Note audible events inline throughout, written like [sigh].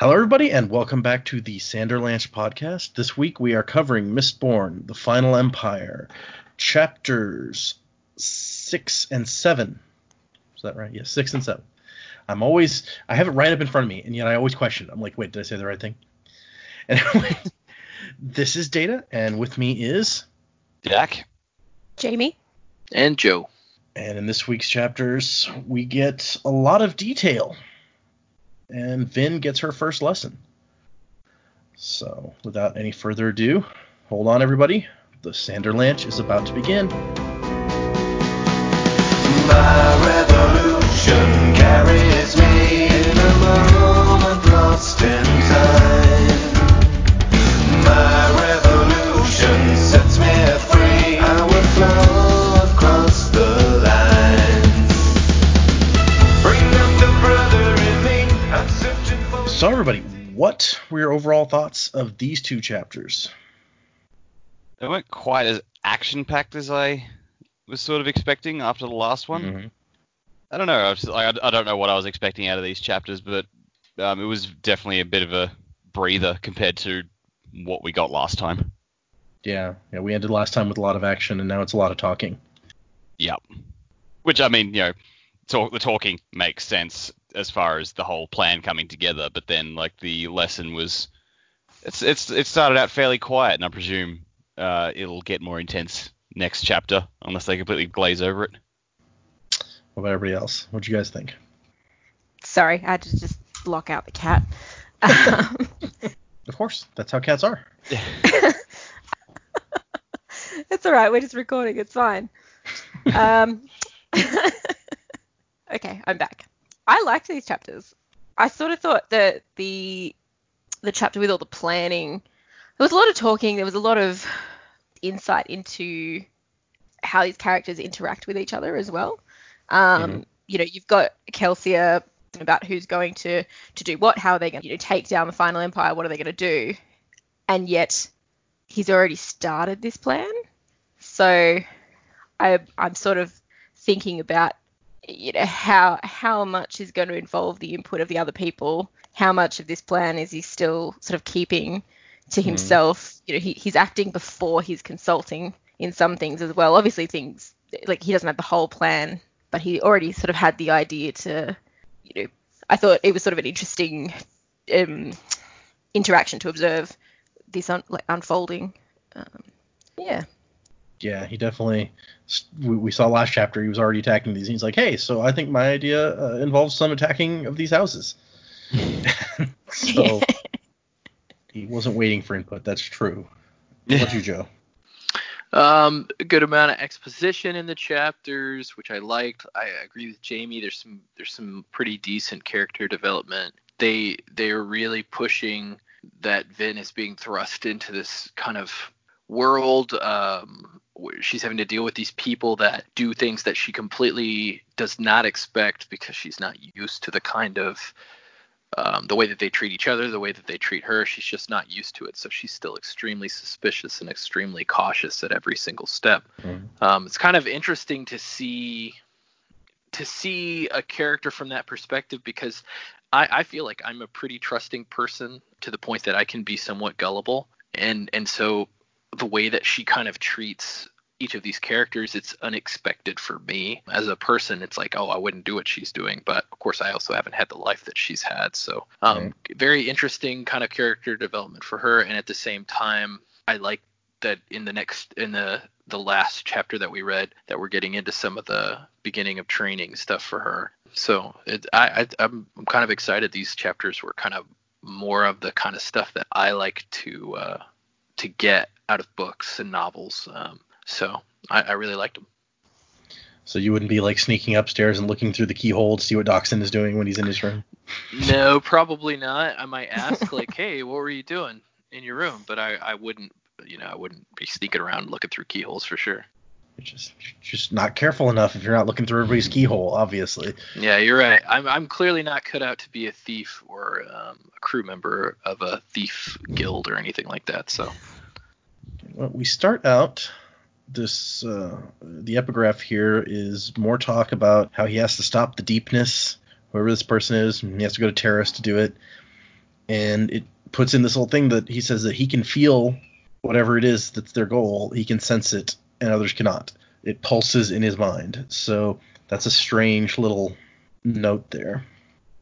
Hello, everybody, and welcome back to the Sanderlanche podcast. This week we are covering Mistborn, The Final Empire, chapters six and seven. Is that right? Yes, six and seven. I'm always, I have it right up in front of me, and yet I always question. I'm like, wait, did I say the right thing? [laughs] Anyway, this is Data, and with me is Jack. Jamie. And Joe. And in this week's chapters, we get a lot of detail. And Vin gets her first lesson. So, without any further ado, hold on, everybody. The Sanderlanche is about to begin. My what were your overall thoughts of these two chapters? They weren't quite as action packed as I was sort of expecting after the last one. Mhm. I don't know. I, was, I, I don't know what I was expecting out of these chapters, but um, it was definitely a bit of a breather compared to what we got last time. Yeah, yeah, we ended last time with a lot of action, and now it's a lot of talking. Yep. Which I mean, you know, talk, the talking makes sense as far as the whole plan coming together, but then like the lesson was, it's it's it started out fairly quiet, and I presume uh, it'll get more intense next chapter unless they completely glaze over it. What about everybody else? What do you guys think? Sorry, I had to just lock out the cat. Of course, that's how cats are. [laughs] it's all right. We're just recording. It's fine. [laughs] Um, [laughs] okay, I'm back. I liked these chapters. I sort of thought that the the chapter with all the planning, there was a lot of talking. There was a lot of insight into how these characters interact with each other as well. Um, Mhm. You know, you've got Kelsier about who's going to to do what, how are they going to you know, take down the final empire, what are they going to do, and yet he's already started this plan. So I, I'm sort of thinking about you know how how much is going to involve the input of the other people. How much of this plan is he still sort of keeping to himself? You know, he, he's acting before he's consulting in some things as well. Obviously, things like he doesn't have the whole plan, but he already sort of had the idea to, you know, I thought it was sort of an interesting um, interaction to observe this un- like unfolding. Um, yeah. Yeah, he definitely. We, we saw last chapter he was already attacking these. And he's like, hey, so I think my idea uh, involves some attacking of these houses. [laughs] [laughs] so [laughs] he wasn't waiting for input. That's true. What about you, Joe? Um, a good amount of exposition in the chapters, which I liked. I agree with Jamie. There's some there's some pretty decent character development. They they are really pushing that Vin is being thrust into this kind of world um, where she's having to deal with these people that do things that she completely does not expect because she's not used to the kind of um, the way that they treat each other, the way that they treat her. She's just not used to it, so she's still extremely suspicious and extremely cautious at every single step. Mhm. Um, it's kind of interesting to see to see a character from that perspective because I, I feel like I'm a pretty trusting person to the point that I can be somewhat gullible, and and so the way that she kind of treats each of these characters it's unexpected for me. As a person it's like oh i wouldn't do what she's doing but of course i also haven't had the life that she's had. So um, Right. very interesting kind of character development for her. And at the same time i like that in the next in the the last chapter that we read that we're getting into some of the beginning of training stuff for her. So it, I, I i'm i'm kind of excited these chapters were kind of more of the kind of stuff that i like to uh to get out of books and novels um so i, I really liked them So you wouldn't be like sneaking upstairs and looking through the keyhole to see what Dockson is doing when he's in his room. [laughs] no probably not. I might ask like hey what were you doing in your room? But i i wouldn't you know i wouldn't be sneaking around looking through keyholes for sure You're just just not careful enough if you're not looking through everybody's keyhole, obviously. Yeah, you're right. I'm I'm clearly not cut out to be a thief or um, a crew member of a thief guild or anything like that. So Well, we start out this uh, the epigraph here is more talk about how he has to stop the deepness, whoever this person is, and he has to go to Terris to do it. and it puts in this whole thing that he says that he can feel whatever it is that's their goal. He can sense it, and others cannot. It pulses in his mind. So that's a strange little note there.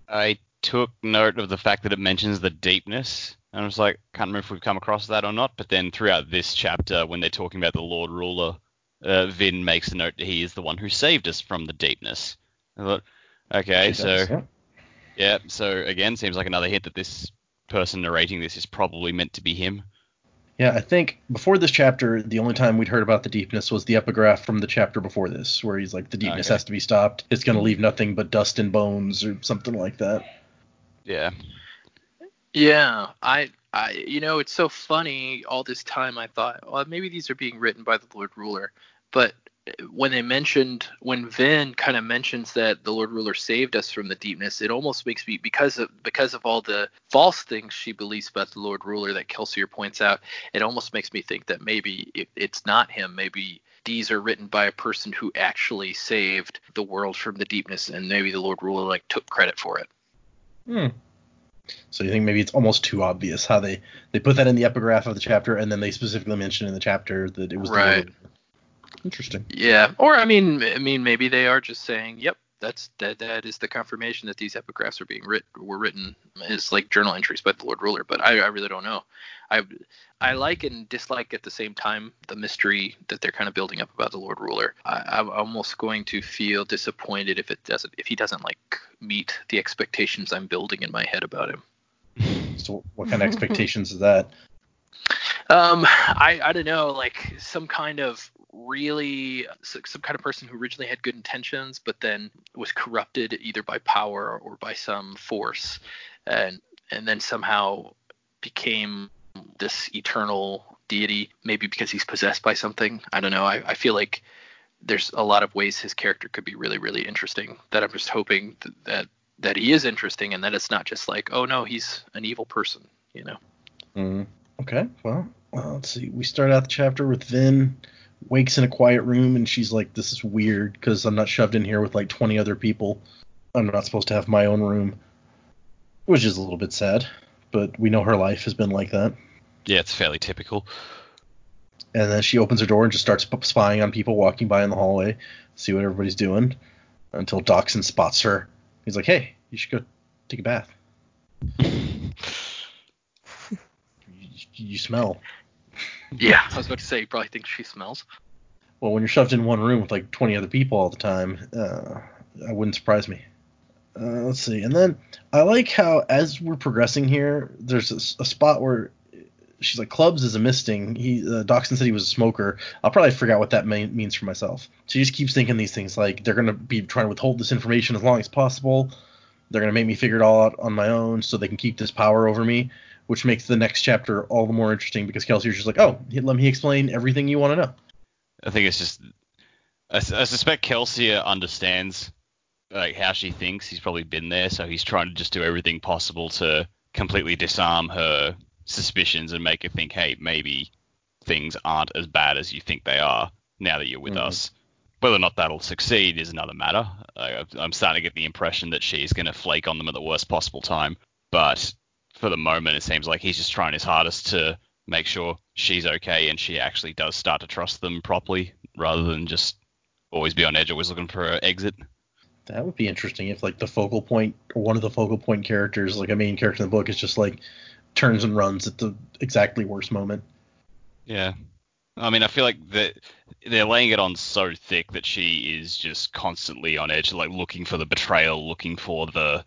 I took note of the fact that it mentions the deepness. And I was like, can't remember if we've come across that or not. But then throughout this chapter, when they're talking about the Lord Ruler, uh, Vin makes a note that he is the one who saved us from the deepness. I thought, okay, so yeah. yeah, so again, seems like another hint that this person narrating this is probably meant to be him. Yeah, I think before this chapter, the only time we'd heard about the deepness was the epigraph from the chapter before this, where he's like, the deepness Okay. has to be stopped. It's going to leave nothing but dust and bones, or something like that. Yeah, Yeah, I, I, you know, it's so funny. All this time, I thought, well, maybe these are being written by the Lord Ruler. But when they mentioned, when Vin kind of mentions that the Lord Ruler saved us from the deepness, it almost makes me because of because of all the false things she believes about the Lord Ruler that Kelsier points out. It almost makes me think that maybe it, it's not him. Maybe these are written by a person who actually saved the world from the deepness, and maybe the Lord Ruler like took credit for it. Hmm. So you think maybe it's almost too obvious how they they put that in the epigraph of the chapter, and then they specifically mention in the chapter that it was the Right. Lord. Interesting. Yeah, or I mean, I mean, maybe they are just saying, "Yep, that's that. That is the confirmation that these epigraphs are being writ were written as like journal entries by the Lord Ruler." But I, I really don't know. I, I like and dislike at the same time the mystery that they're kind of building up about the Lord Ruler. I, I'm almost going to feel disappointed if it doesn't, if he doesn't like meet the expectations I'm building in my head about him. So what kind of expectations is that? Um, I I don't know, like some kind of really some kind of person who originally had good intentions, but then was corrupted either by power or by some force, and and then somehow became this eternal deity. Maybe because he's possessed by something. I don't know. I I feel like there's a lot of ways his character could be really really interesting. That I'm just hoping th- that that he is interesting and that it's not just like oh no he's an evil person. You know. Mm. Okay, well, well, let's see. We start out the chapter with Vin wakes in a quiet room, and she's like, "This is weird because I'm not shoved in here with like 20 other people. I'm not supposed to have my own room," which is a little bit sad. But we know her life has been like that. yeah, it's fairly typical. And then she opens her door and just starts spying on people walking by in the hallway, see what everybody's doing, until Dockson spots her. He's like, "Hey, you should go take a bath. [laughs] You, you smell." Yeah, I was about to say you probably think she smells. Well, when you're shoved in one room with like 20 other people all the time, uh, that wouldn't surprise me. Uh, let's see. And then I like how, as we're progressing here, there's a spot where she's like, Clubs is a misting. He, uh, Dockson said he was a smoker. I'll probably forget what that mean, means for myself. She just keeps thinking these things like they're going to be trying to withhold this information as long as possible. They're going to make me figure it all out on my own so they can keep this power over me, which makes the next chapter all the more interesting because Kelsier's just like, oh, let me explain everything you want to know. I think it's just. I suspect Kelsier understands like how she thinks. He's probably been there, so he's trying to just do everything possible to completely disarm her suspicions and make her think, hey, maybe things aren't as bad as you think they are now that you're with Mhm. us. Whether or not that'll succeed is another matter. I, I'm starting to get the impression that she's going to flake on them at the worst possible time. But for the moment, it seems like he's just trying his hardest to make sure she's okay and she actually does start to trust them properly rather than just always be on edge, always looking for an exit. That would be interesting if like the focal point or one of the focal point characters, like a main character in the book, is just like turns and runs at the exactly worst moment. Yeah. I mean, I feel like that they're laying it on so thick that she is just constantly on edge, like looking for the betrayal, looking for the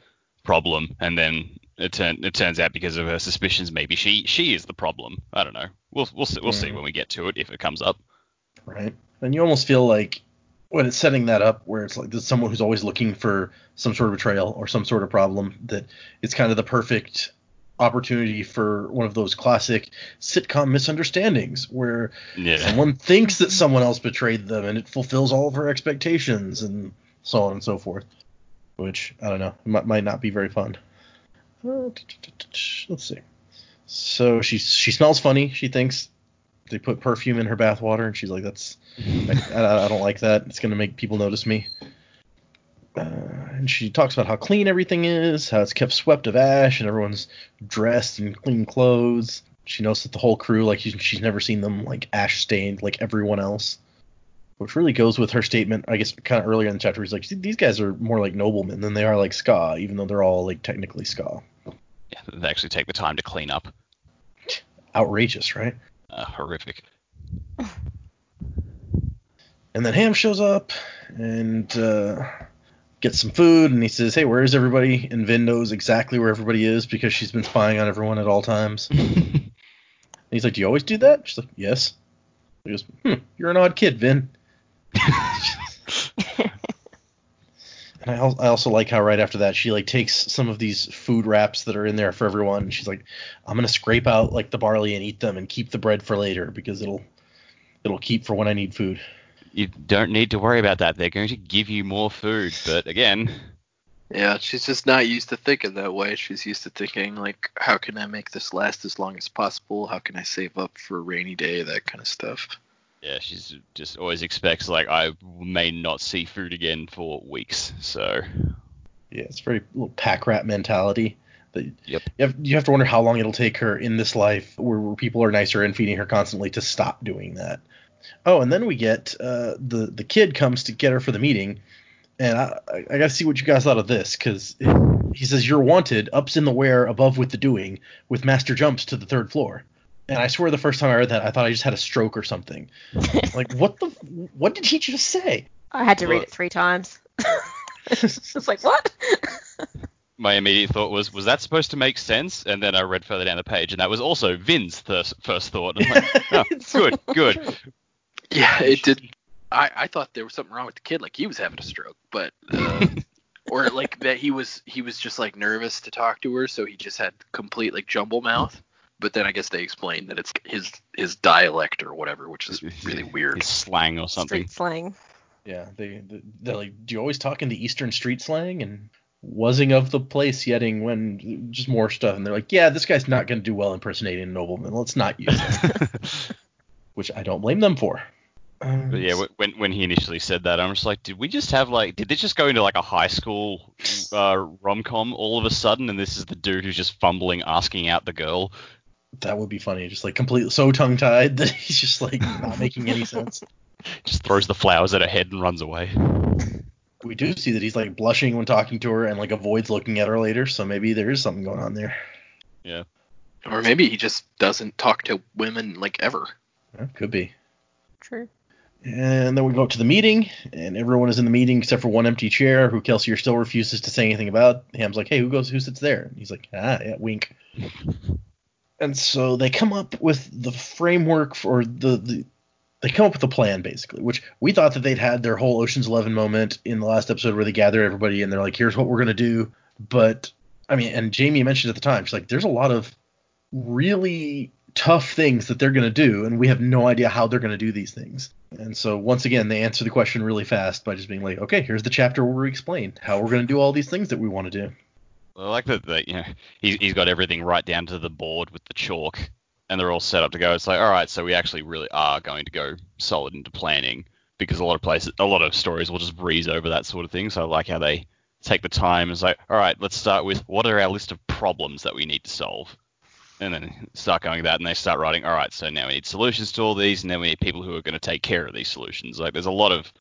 problem, and then it turn it turns out because of her suspicions, maybe she she is the problem. I don't know. We'll we'll see, we'll see Mhm. when we get to it if it comes up. right? And you almost feel like when it's setting that up, where it's like there's someone who's always looking for some sort of betrayal or some sort of problem, that it's kind of the perfect opportunity for one of those classic sitcom misunderstandings where Yeah. someone thinks that someone else betrayed them and it fulfills all of her expectations and so on and so forth. Which I don't know, might, might not be very fun. Uh, Let's see. So she she smells funny. She thinks they put perfume in her bathwater, and she's like, "That's I, I, don't like that. It's gonna make people notice me." Uh, and she talks about how clean everything is, how it's kept swept of ash, and everyone's dressed in clean clothes. She knows that the whole crew, like she's she's never seen them like ash stained like everyone else, which really goes with her statement. I guess kind of earlier in the chapter, he's like, these guys are more like noblemen than they are like skaa, even though they're all like technically skaa. Yeah, they actually take the time to clean up. Outrageous, right? Uh, horrific. And then Ham shows up and uh, gets some food, and he says, "Hey, where is everybody?" And Vin knows exactly where everybody is because she's been spying on everyone at all times. [laughs] And he's like, "Do you always do that?" She's like, "Yes." He goes, "Hmm, you're an odd kid, Vin." [laughs] And I, I also like how right after that she like takes some of these food wraps that are in there for everyone. And she's like, "I'm gonna scrape out like the barley and eat them, and keep the bread for later because it'll it'll keep for when I need food." you don't need to worry about that. They're going to give you more food, but again, Yeah, she's just not used to thinking that way. She's used to thinking like, how can I make this last as long as possible? How can I save up for a rainy day? That kind of stuff. Yeah, she's just always expects like I may not see food again for weeks. So Yeah, it's very little pack rat mentality. That Yep. You have, you have to wonder how long it'll take her in this life where, where people are nicer and feeding her constantly to stop doing that. Oh, and then we get uh, the the kid comes to get her for the meeting, and I I, I got to see what you guys thought of this because he says you're wanted, ups in the where, above with the doing, with master jumps to the third floor. And I swear the first time I read that, I thought I just had a stroke or something. [laughs] like what the what did he just say? I had to read it three times. [laughs] it's like what? [laughs] my immediate thought was, was that supposed to make sense? And then I read further down the page, and that was also Vin's first first thought. I'm like, oh, good, good. Yeah, it did. I, I thought there was something wrong with the kid, like he was having a stroke, but uh, or like that he was he was just like nervous to talk to her, so he just had complete like jumble mouth. But then I guess they explain that it's his his dialect or whatever, which is [laughs] really weird. His slang or something. Street slang. Yeah, they they- they're like, do you always talk in the Eastern street slang and wasing of the place yetting when just more stuff? And they're like, yeah, this guy's not going to do well impersonating a nobleman. Let's not use it, [laughs] which I don't blame them for. Um, But yeah, when when he initially said that, I'm just like, did we just have like, did this just go into like a high school uh, rom com all of a sudden, and this is the dude who's just fumbling, asking out the girl? That would be funny. Just like completely so tongue tied [laughs] that he's just like not making any sense. [laughs] Just throws the flowers at her head and runs away. [laughs] We do see that he's like blushing when talking to her and like avoids looking at her later. So maybe there is something going on there. Yeah. Or maybe he just doesn't talk to women like ever. Yeah, could be. True. And then we go up to the meeting, and everyone is in the meeting except for one empty chair, who Kelsier still refuses to say anything about. Ham's like, "Hey, who goes? Who sits there?" And he's like, "Ah, yeah, wink." And so they come up with the framework for the, the they come up with a plan basically, which we thought that they'd had their whole Ocean's Eleven moment in the last episode where they gather everybody and they're like, "Here's what we're gonna do." But I mean, and Jamie mentioned at the time, she's like, "There's a lot of really tough things that they're going to do, and we have no idea how they're going to do these things. And so once again, they answer the question really fast by just being like, okay, here's the chapter where we explain how we're going to do all these things that we want to do. I like that, you know he's, he's got everything right down to the board with the chalk, and they're all set up to go. It's like, all right, so we actually really are going to go solid into planning because a lot of places, a lot of stories will just breeze over that sort of thing. So I like how they take the time. It's like, all right, let's start with what are our list of problems that we need to solve, and then start going that, and they start writing. All right, so now we need solutions to all these, and then we need people who are going to take care of these solutions. Like there's a lot of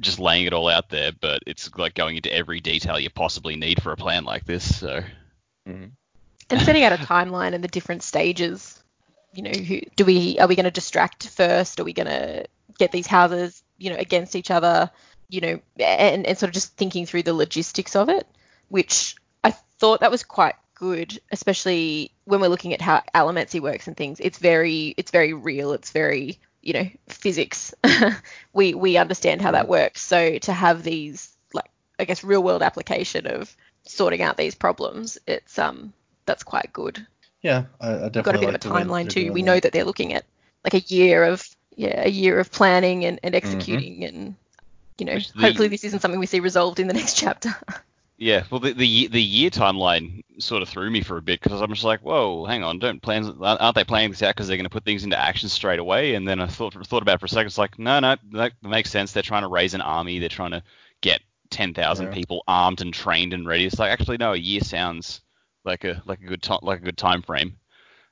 just laying it all out there, but it's like going into every detail you possibly need for a plan like this. So mm-hmm. and setting out a timeline and the different stages. You know, who do we are we going to distract first? Are we going to get these houses, you know, against each other? You know, and, and sort of just thinking through the logistics of it, which I thought that was quite good, especially when we're looking at how Allomancy works and things. It's very it's very real. It's very you know physics. [laughs] we we understand how that works. So to have these like I guess real world application of sorting out these problems, it's um that's quite good. Yeah, I, I definitely got a bit like of a timeline too. doing We know that they're looking at like a year of yeah a year of planning and, and executing and you know Which the- hopefully this isn't something we see resolved in the next [laughs] chapter. Yeah, well, the the the year timeline sort of threw me for a bit because I'm just like, whoa, hang on, don't plans aren't they planning this out because they're going to put things into action straight away? And then I thought thought about it for a second. It's like, no, no, that makes sense. They're trying to raise an army. They're trying to get ten thousand Yeah. people armed and trained and ready. It's like actually no, a year sounds like a like a good time like a good time frame.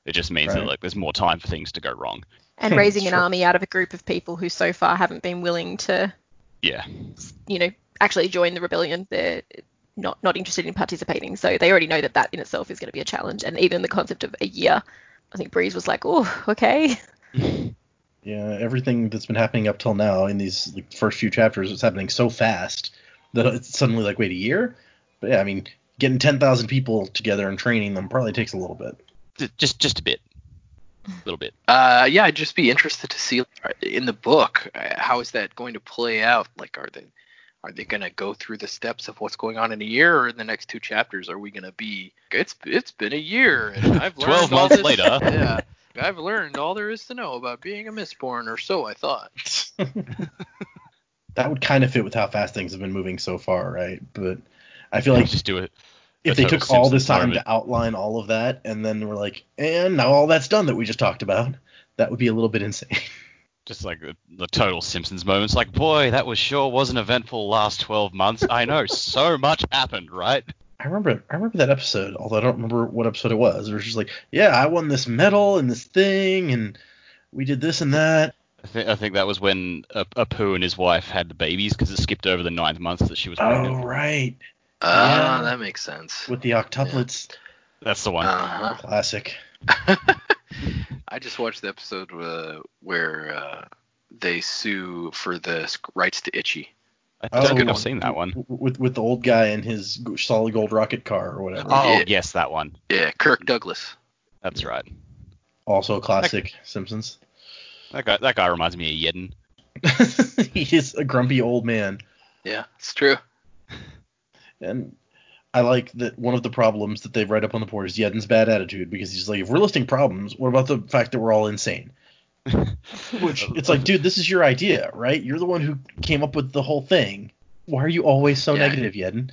It just means Right. that like there's more time for things to go wrong. And Hmm, raising an sure. army out of a group of people who so far haven't been willing to, Yeah, you know, actually join the rebellion. They're not not interested in participating, so they already know that that in itself is going to be a challenge. And even the concept of a year, I think Breeze was like, oh, okay. [laughs] Yeah, everything that's been happening up till now in these like, first few chapters is happening so fast that it's suddenly like, wait, a year? But yeah, I mean, getting 10,000 people together and training them probably takes a little bit. Just just a bit, a [laughs] little bit. Uh, yeah, I'd just be interested to see uh, in the book uh, how is that going to play out. Like, are they are they going to go through the steps of what's going on in a year, or in the next two chapters are we going to be? It's it's been a year, and [laughs] I've learned 12 months this- later. [laughs] Yeah, I've learned all there is to know about being a Mistborn, or so I thought. [laughs] that would kind of fit with how fast things have been moving so far, right? But I feel like just do it. if a they total took all this time to outline all of that and then we're like, and now all that's done that we just talked about, that would be a little bit insane. Just like the, the total Simpsons moments. Like, boy, that was sure was an eventful last 12 months. I know, so much happened, right? I remember I remember that episode, although I don't remember what episode it was. It was just like, yeah, I won this medal and this thing and we did this and that. I think, I think that was when uh, Apu and his wife had the babies because it skipped over the ninth month that she was pregnant. Oh pregnant. right. Ah, Yeah. that makes sense. With the octuplets. That's the one. Uh-huh. Classic. [laughs] I just watched the episode uh, where uh, they sue for the rights to Itchy. I don't think Oh, I've seen that one. With with the old guy in his solid gold rocket car or whatever. Oh, Yeah. yes, that one. Yeah, Kirk Douglas. That's right. Also a classic Simpsons. That guy, that guy reminds me of Yeden. [laughs] he is a grumpy old man. Yeah, it's true. And I like that one of the problems that they write up on the board is Yeden's bad attitude because he's like, if we're listing problems, what about the fact that we're all insane? [laughs] Which [laughs] it's like, dude, this is your idea, right? You're the one who came up with the whole thing. Why are you always so Yeah. negative, Yeden?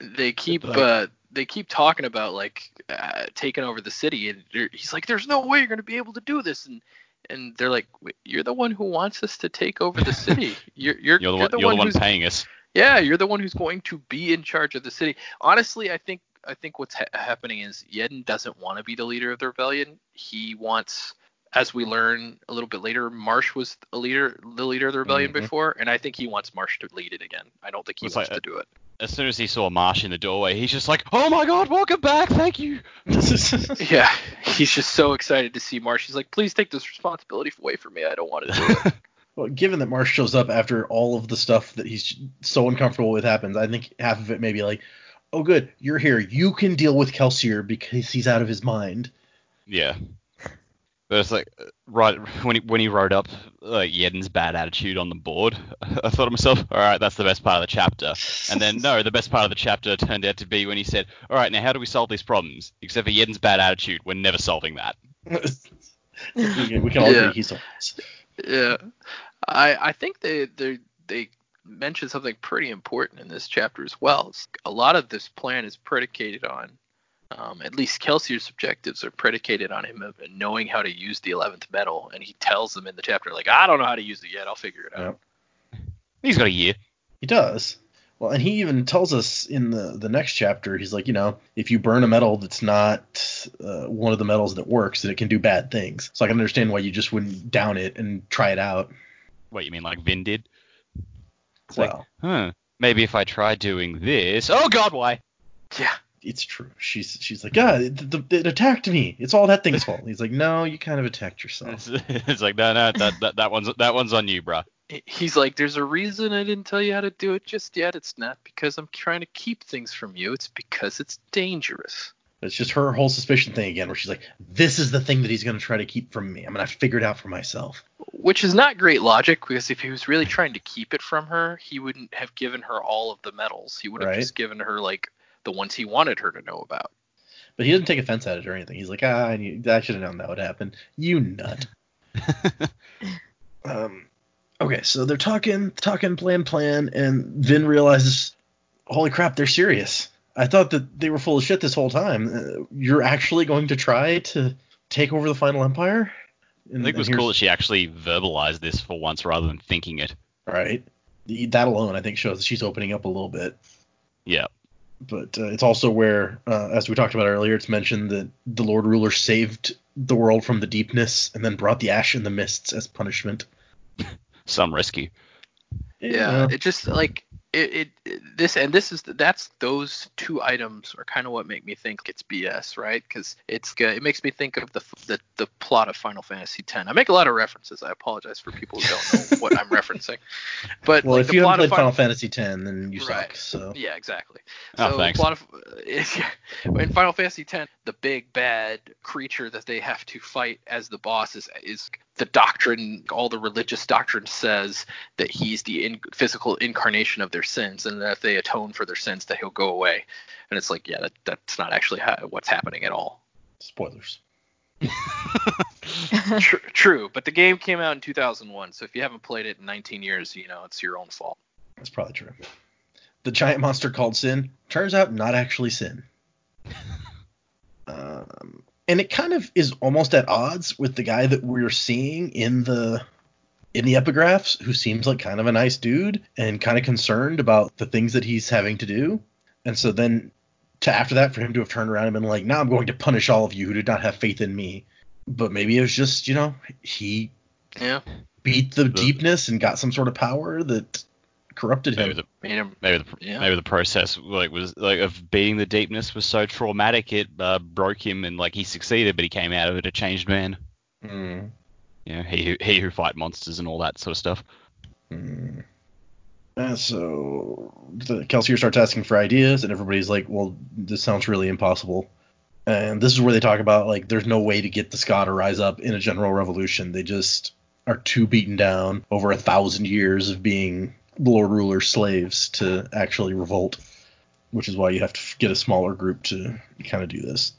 They keep Like- uh, they keep talking about like uh, taking over the city, and he's like, "There's no way you're gonna be able to do this," and and they're like, "You're the one who wants us to take over the city. [laughs] You're you're, You're the one, you're the one who's paying us. Yeah, you're the one who's going to be in charge of the city. Honestly, I think I think what's ha- happening is Yeden doesn't want to be the leader of the rebellion. He wants, as we learn a little bit later, Marsh was a leader, the leader of the rebellion Mhm. before, and I think he wants Marsh to lead it again. I don't think he It's wants like- to do it. As soon as he saw Marsh in the doorway, he's just like, "Oh my God, welcome back, thank you." [laughs] [laughs] Yeah, he's just so excited to see Marsh. He's like, please take this responsibility away from me. I don't want to do it. [laughs] well, given that Marsh shows up after all of the stuff that he's so uncomfortable with happens, I think half of it may be like, oh, good, you're here. You can deal with Kelsier because he's out of his mind. Yeah. But it's like right when he when he wrote up like Yeden's bad attitude on the board, [laughs] I thought to myself, all right, that's the best part of the chapter. And then no, the best part of the chapter turned out to be when he said, all right, now how do we solve these problems? Except for Yeden's bad attitude, we're never solving that. [laughs] we, can, we can all Yeah. agree he's always. Yeah, I I think they they they mentioned something pretty important in this chapter as well. It's- A lot of this plan is predicated on, um, at least Kelsier's objectives are predicated on him knowing how to use the eleventh metal, and he tells them in the chapter like, I don't know how to use it yet. I'll figure it out. He's got a year. He does. Well, and he even tells us in the the next chapter, he's like, you know, if you burn a metal that's not uh, one of the metals that works, that it can do bad things. So I can understand why you just wouldn't down it and try it out. What you mean, like Vin did? It's like, huh? Maybe if I try doing this. Oh God, why? Yeah, it's true. She's she's like, God, it, it, it attacked me. It's all that thing's fault. He's like, no, you kind of attacked yourself. It's, [laughs] it's like no, no, that, that that one's that one's on you, bruh. he's like, there's a reason I didn't tell you how to do it just yet. It's not because I'm trying to keep things from you. It's because it's dangerous. It's just her whole suspicion thing again, where she's like, this is the thing that he's gonna try to keep from me. I'm gonna figure it out for myself. Which is not great logic because if he was really trying to keep it from her, he wouldn't have given her all of the metals. He would have Right. just given her like the ones he wanted her to know about. But he doesn't take offense at it or anything. He's like, ah, I, knew, I should have known that would happen. You nut. [laughs] um, okay, so they're talking, talking, plan, plan, and Vin realizes, holy crap, they're serious. I thought that they were full of shit this whole time. Uh, you're actually going to try to take over the final empire? I think it was cool that she actually verbalized this for once rather than thinking it. Right. that alone I think shows that she's opening up a little bit. Yeah. But uh, it's also where, uh, as we talked about earlier, it's mentioned that the Lord Ruler saved the world from the deepness and then brought the ash and the mists as punishment. [laughs] Some rescue. Yeah, it just like it, it, it- this and this is that's those two items are kind of what make me think it's BS, right? Because it's g- it makes me think of the, the the plot of Final Fantasy X. I make a lot of references. I apologize for people who don't know [laughs] what I'm referencing. But well, like, if the you plot haven't played Final Final Fantasy X, then you Right. suck. So Yeah, exactly. Oh, So the thanks. plot of [laughs] in Final Fantasy X, the big bad creature that they have to fight as the boss is is the doctrine. All the religious doctrine says that he's the in, physical incarnation of their sins, and that if they atone for their sins, that he'll go away. And it's like, yeah, that, that's not actually ha- what's happening at all. spoilers. [laughs] Tr- true, but the game came out in 2001, so if you haven't played it in 19 years, you know it's your own fault. That's probably true. The giant monster called Sin turns out not actually Sin. [laughs] um, and it kind of is almost at odds with the guy that we're seeing in the in the epigraphs, who seems like kind of a nice dude and kind of concerned about the things that he's having to do. And so then to after that, for him to have turned around and been like, "Now I'm going to punish all of you who did not have faith in me." But maybe it was just, you know, he Yeah, beat the The- deepness and got some sort of power that corrupted him. Maybe the him. maybe the Yeah. maybe the process like was like of beating the deepness was so traumatic it uh, broke him and like he succeeded but he came out of it a changed man. Mm. You know, he who he who fight monsters and all that sort of stuff. Mm. And so the Kelsier starts asking for ideas, and everybody's like, "Well, this sounds really impossible." And this is where they talk about like, there's no way to get the Skaa to rise up in a general revolution. They just are too beaten down over a thousand years of being Lord Ruler slaves to actually revolt. Which is why you have to get a smaller group to kind of do this.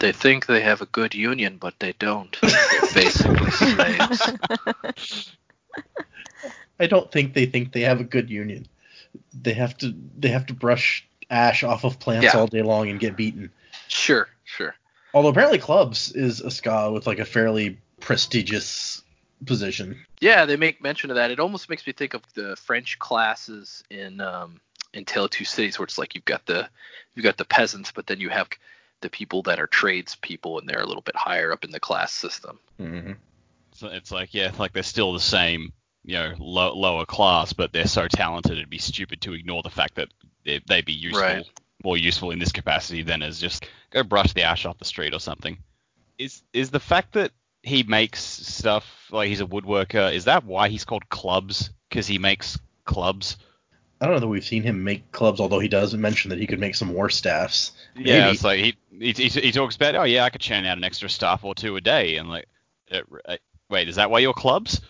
They think they have a good union, but they don't. They're basically [laughs] slaves. I don't think they think they have a good union. They have to they have to brush ash off of plants Yeah. all day long and get beaten. Sure, sure. Although apparently clubs is a skaa with like a fairly prestigious position. Yeah, they make mention of that. It almost makes me think of the French classes in um, in Tale of Two Cities, where it's like you've got the you've got the peasants, but then you have the people that are tradespeople, and they're a little bit higher up in the class system. Mm-hmm. So it's like yeah, like they're still the same, you know, low, lower class, but they're so talented it'd be stupid to ignore the fact that they, they'd be useful, Right. more useful in this capacity than as just go brush the ash off the street or something. Is is the fact that he makes stuff like he's a woodworker? Is that why he's called clubs? Because he makes clubs. I don't know that we've seen him make clubs, although he does mention that he could make some war staffs. Yeah, it's like he, he he he talks about oh yeah I could churn out an extra staff or two a day and like uh, uh, wait is that why you're clubs?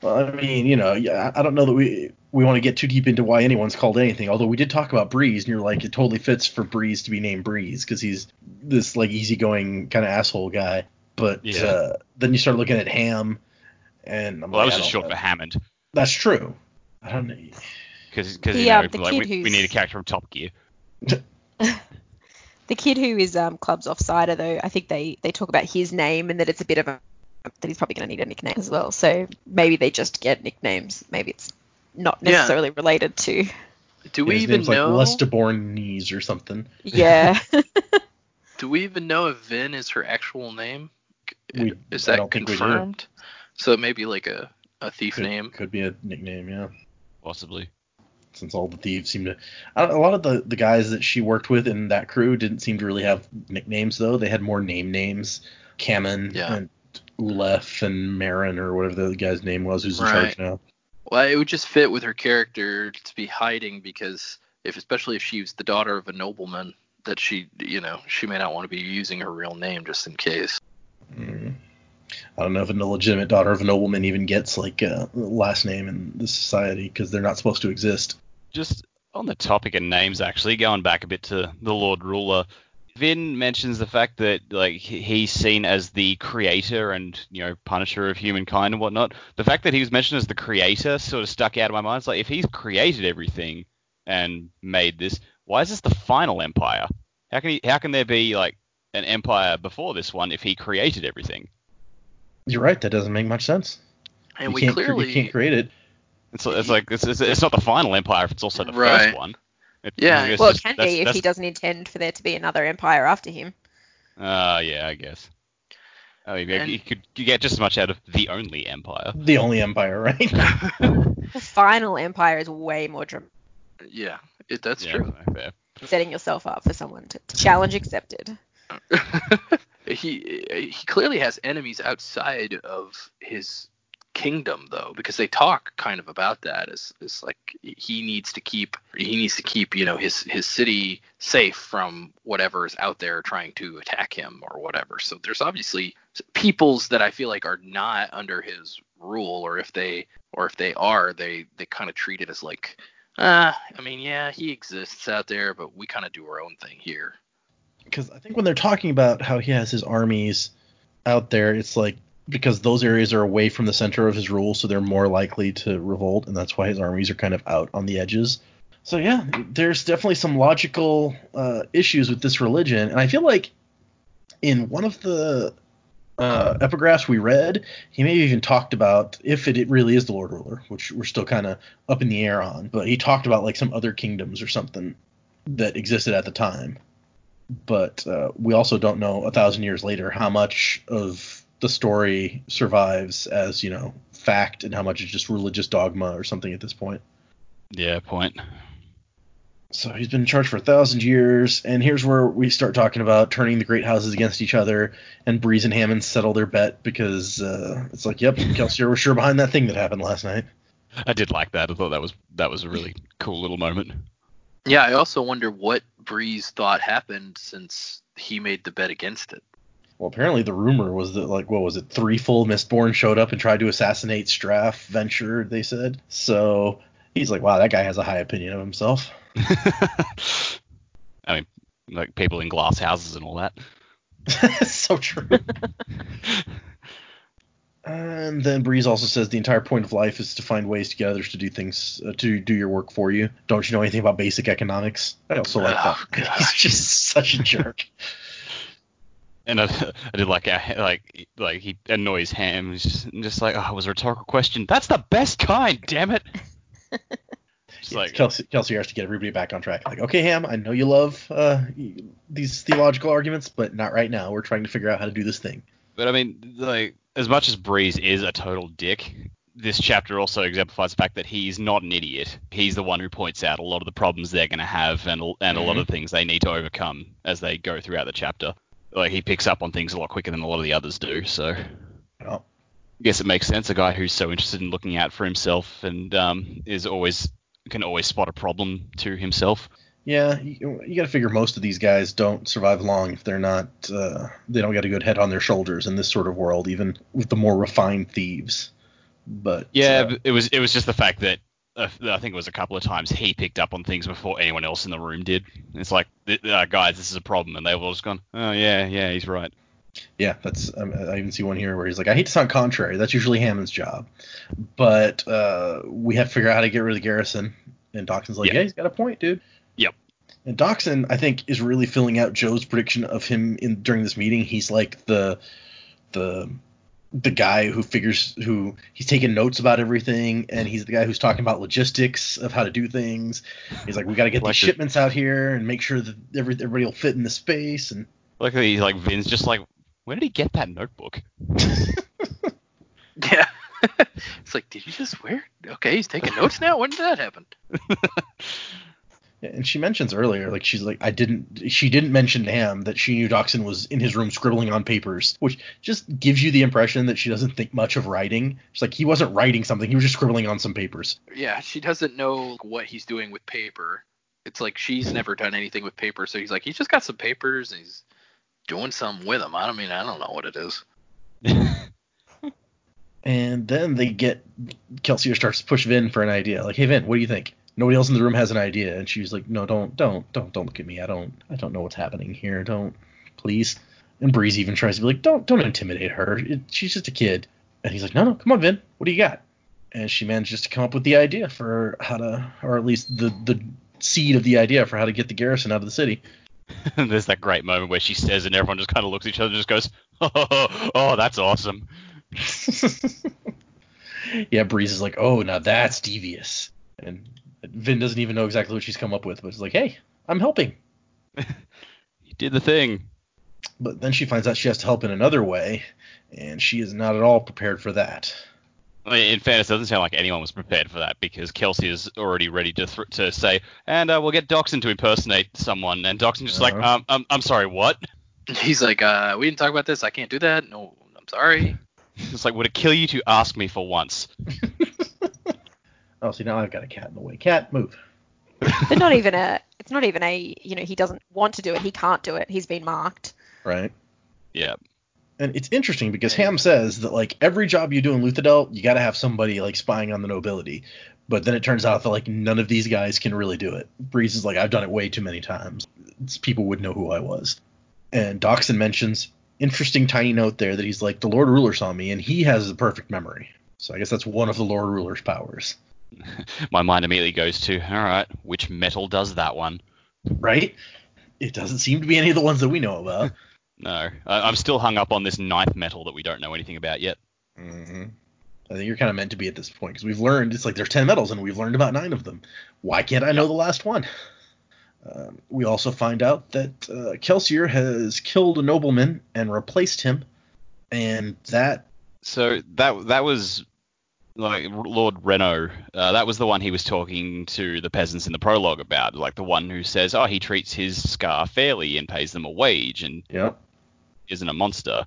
Well, I mean, you know, yeah, I I don't know that we we want to get too deep into why anyone's called anything. Although we did talk about Breeze, and you're like, it totally fits for Breeze to be named Breeze because he's this like easygoing kind of asshole guy. But Yeah. uh, then you start looking at Ham, and I'm Well that was I just don't short know. for Hammond. That's true. I don't know. Because because The, you know like, kid we, we need a character from Top Gear. [laughs] The kid who is um, Club's offsider, though, I think they, they talk about his name and that it's a bit of a that he's probably going to need a nickname as well. So maybe they just get nicknames. Maybe it's not Yeah. necessarily related to. Do we His even name's know? like Les DeBorn Knees or something. Yeah. [laughs] Do we even know if Vin is her actual name? We- is that don't think we do. confirmed? So it may be like a, a thief Could, name. could be a nickname, yeah. Possibly. Since all the thieves seem to, a lot of the the guys that she worked with in that crew didn't seem to really have nicknames though. They had more name names. Camon Yeah. and Ulef and Marin or whatever the guy's name was who's in Right. charge now. Well, it would just fit with her character to be hiding because if, especially if she was the daughter of a nobleman, that she, you know, she may not want to be using her real name just in case. I don't know if a legitimate daughter of a nobleman even gets like a last name in this society because they're not supposed to exist. Just on the topic of names, actually, going back a bit to the Lord Ruler, Vin mentions the fact that like he's seen as the creator and you know punisher of humankind and whatnot. The fact that he was mentioned as the creator sort of stuck out of my mind. It's like if he's created everything and made this, why is this the final empire? How can he? How can there be like an empire before this one if he created everything? You're right. That doesn't make much sense. And you we can't, clearly, you can't create it. It's, it's like it's, it's, it's not the final empire it's also the Right. first one. It, Yeah. well, just- it can that's- be if that's- he doesn't intend for there to be another empire after him. Uh, yeah, I guess. I mean, And- you could you get just as much out of the only empire. The only empire, right? [laughs] The final empire is way more dramatic, yeah, it, that's yeah, true. fair. setting yourself up for someone to, to challenge accepted. [laughs] he he clearly has enemies outside of his kingdom though because they talk kind of about that. As, as like he needs to keep he needs to keep you know his his city safe from whatever is out there trying to attack him or whatever. So there's obviously peoples that i feel like are not under his rule or if they or if they are they they kind of treat it as like uh i mean yeah he exists out there but we kind of do our own thing here because I think when they're talking about how he has his armies out there, it's like because those areas are away from the center of his rule, so they're more likely to revolt, and that's why his armies are kind of out on the edges. So yeah, there's definitely some logical uh, issues with this religion, and I feel like in one of the uh, epigraphs we read, he maybe even talked about if it, it really is the Lord Ruler, which we're still kind of up in the air on, but he talked about like some other kingdoms or something that existed at the time but uh, we also don't know a thousand years later how much of the story survives as you know fact and how much is just religious dogma or something at this point. Yeah, point. So he's been in charge for a thousand years, and here's where we start talking about turning the great houses against each other, and Breeze and Hammond settle their bet because uh, it's like, yep, Kelsier was sure behind that thing that happened last night. I did like that. I thought that was that was a really cool little moment. Yeah, I also wonder what Breeze thought happened since he made the bet against it. Well, apparently the rumor was that like what was it? Three full Mistborn showed up and tried to assassinate Straff Venture. They said so. He's like, wow, that guy has a high opinion of himself. [laughs] [laughs] I mean, like people in glass houses and all that. [laughs] so true. And then Breeze also says the entire point of life is to find ways to get others to do things uh, to do your work for you. Don't you know anything about basic economics? I also like Oh, that. [laughs] He's just such a jerk. [laughs] And I, I did like like like he annoys Ham. He's just, just like, oh, it was a rhetorical question. That's the best kind. Damn it. [laughs] Just Yeah, like Kelsier, Kelsier has to get everybody back on track. Like, okay, Ham, I know you love uh, these theological arguments, but not right now. We're trying to figure out how to do this thing. But I mean, like, as much as Breeze is a total dick, this chapter also exemplifies the fact that he's not an idiot. He's the one who points out a lot of the problems they're going to have and and a lot of the things they need to overcome as they go throughout the chapter. Like he picks up on things a lot quicker than a lot of the others do. So I Oh, guess it makes sense. A guy who's so interested in looking out for himself and um, is always can always spot a problem to himself. Yeah, you, you got to figure most of these guys don't survive long if they're not uh, they don't got a good head on their shoulders in this sort of world, even with the more refined thieves. But Yeah, uh, it was it was just the fact that uh, I think it was a couple of times he picked up on things before anyone else in the room did. It's like, uh, guys, this is a problem, and they've all just gone, oh yeah, yeah, he's right. Yeah, that's um, I even see one here where he's like, I hate to sound contrary. That's usually Hammond's job, but uh, we have to figure out how to get rid of the garrison. And Dockson's like, Yeah. yeah, he's got a point, dude. Yep. And Dockson, I think, is really filling out Joe's prediction of him in during this meeting. He's like the the the guy who figures who he's taking notes about everything, and he's the guy who's talking about logistics of how to do things. He's like, we got to get Like these the- shipments out here and make sure that every, everybody will fit in the space. And Like he's like Vin's just like, where did he get that notebook? [laughs] Yeah. [laughs] it's like, did you just swear? Okay, he's taking notes now. When did that happen? [laughs] Yeah, and she mentions earlier, like she's like, I didn't. She didn't mention to him that she knew Dockson was in his room scribbling on papers, which just gives you the impression that she doesn't think much of writing. She's like, he wasn't writing something; he was just scribbling on some papers. Yeah, she doesn't know what he's doing with paper. It's like she's never done anything with paper, so he's like, he's just got some papers and he's doing something with them. I don't mean, I don't know what it is. [laughs] And then they get Kelsier starts to push Vin for an idea, like, hey Vin, what do you think? Nobody else in the room has an idea, and she's like, no, don't, don't, don't, don't look at me. I don't, I don't know what's happening here. Don't, please. And Breeze even tries to be like, don't, don't intimidate her. It, she's just a kid. And he's like, no, no, come on, Vin. What do you got? And she manages to come up with the idea for how to, or at least the the seed of the idea for how to get the garrison out of the city. [laughs] There's that great moment where she says, and everyone just kind of looks at each other, and just goes, oh, [laughs] oh, that's awesome. [laughs] yeah, Breeze is like, oh, now that's devious. And Vin doesn't even know exactly what she's come up with, but it's like, hey, I'm helping. [laughs] You did the thing. But then she finds out she has to help in another way, and she is not at all prepared for that. I mean, in fairness, it doesn't sound like anyone was prepared for that because Kelsier is already ready to th- to say, and uh, we'll get Dockson to impersonate someone, and Dockson's just like, Uh-huh. um, I'm, I'm sorry, what? [laughs] He's like, uh, we didn't talk about this. I can't do that. No, I'm sorry. [laughs] It's like, would it kill you to ask me for once? Oh, see, now I've got a cat in the way. Cat, move. [laughs] But not even a. It's not even a. You know, he doesn't want to do it. He can't do it. He's been marked. Right? Yeah. And it's interesting because Ham says that like every job you do in Luthadel, you got to have somebody like spying on the nobility. But then it turns out that like none of these guys can really do it. Breeze is like, I've done it way too many times. It's, people would know who I was. And Dockson mentions interesting tiny note there that he's like the Lord Ruler saw me and he has the perfect memory. So I guess that's one of the Lord Ruler's powers, [laughs] My mind immediately goes to, all right, which metal does that one? right? It doesn't seem to be any of the ones that we know about. [laughs] No, I, I'm still hung up on this ninth metal that we don't know anything about yet. hmm I think you're kind of meant to be at this point because we've learned it's like there's ten metals and we've learned about nine of them. Why can't I know the last one? Um, we also find out that uh, Kelsier has killed a nobleman and replaced him, and that So that that was like Lord Renoux. Uh, that was the one he was talking to the peasants in the prologue about, like the one who says, "Oh, he treats his skaa fairly and pays them a wage and yeah isn't a monster."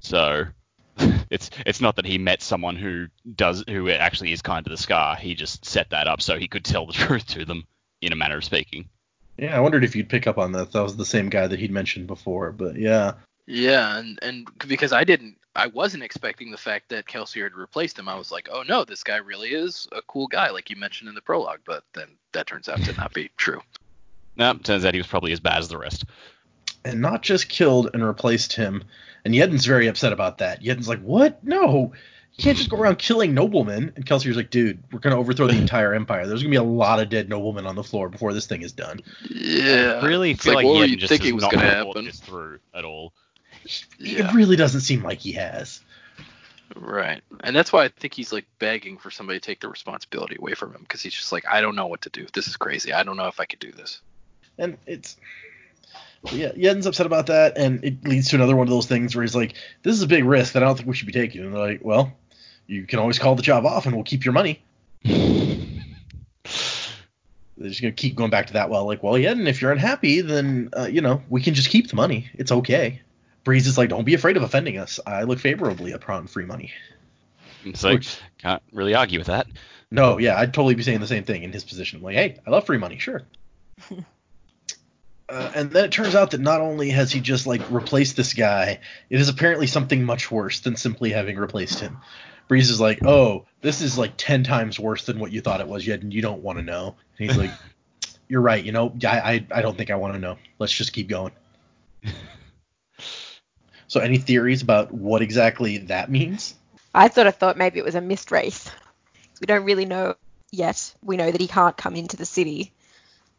So [laughs] it's it's not that he met someone who does who actually is kind to the skaa. He just set that up so he could tell the [laughs] truth to them, in a manner of speaking. yeah I wondered if you'd pick up on that. That was the same guy that he'd mentioned before, but yeah Yeah, and and because I didn't, I wasn't expecting the fact that Kelsier had replaced him. I was like, oh no, this guy really is a cool guy, like you mentioned in the prologue. But then that turns out to not be true. No, turns out he was probably as bad as the rest. and not just killed and replaced him. And Yeden's very upset about that. Yeden's like, what? No, you can't just go around killing noblemen. And Kelsier's like, dude, we're gonna overthrow the entire empire. There's gonna be a lot of dead noblemen on the floor before this thing is done. Yeah, I really It's feel like, like, Yeden just thinking was not gonna thought happen? this through at all. Yeah. It really doesn't seem like he has. Right. And that's why I think he's like begging for somebody to take the responsibility away from him because he's just like, I don't know what to do. This is crazy. I don't know if I could do this. And it's yeah, Yeden's upset about that, and it leads to another one of those things where he's like, "This is a big risk that I don't think we should be taking." And they're like, "Well, you can always call the job off, and we'll keep your money." [laughs] They're just gonna keep going back to that. Well, like, well, Yeden, if you're unhappy, then uh, you know we can just keep the money. It's okay. Breeze is like, "Don't be afraid of offending us. I look favorably upon free money." So Which- can't really argue with that. No, yeah, I'd totally be saying the same thing in his position. Like, hey, I love free money, sure. [laughs] uh, and then it turns out that not only has he just like replaced this guy, it is apparently something much worse than simply having replaced him. Breeze is like, oh, this is like ten times worse than what you thought it was yet, and you don't want to know. And he's like, [laughs] you're right. You know, I I, I don't think I want to know. Let's just keep going. [laughs] so, any theories about what exactly that means? I sort of thought maybe it was a mistwraith. We don't really know yet. We know that he can't come into the city.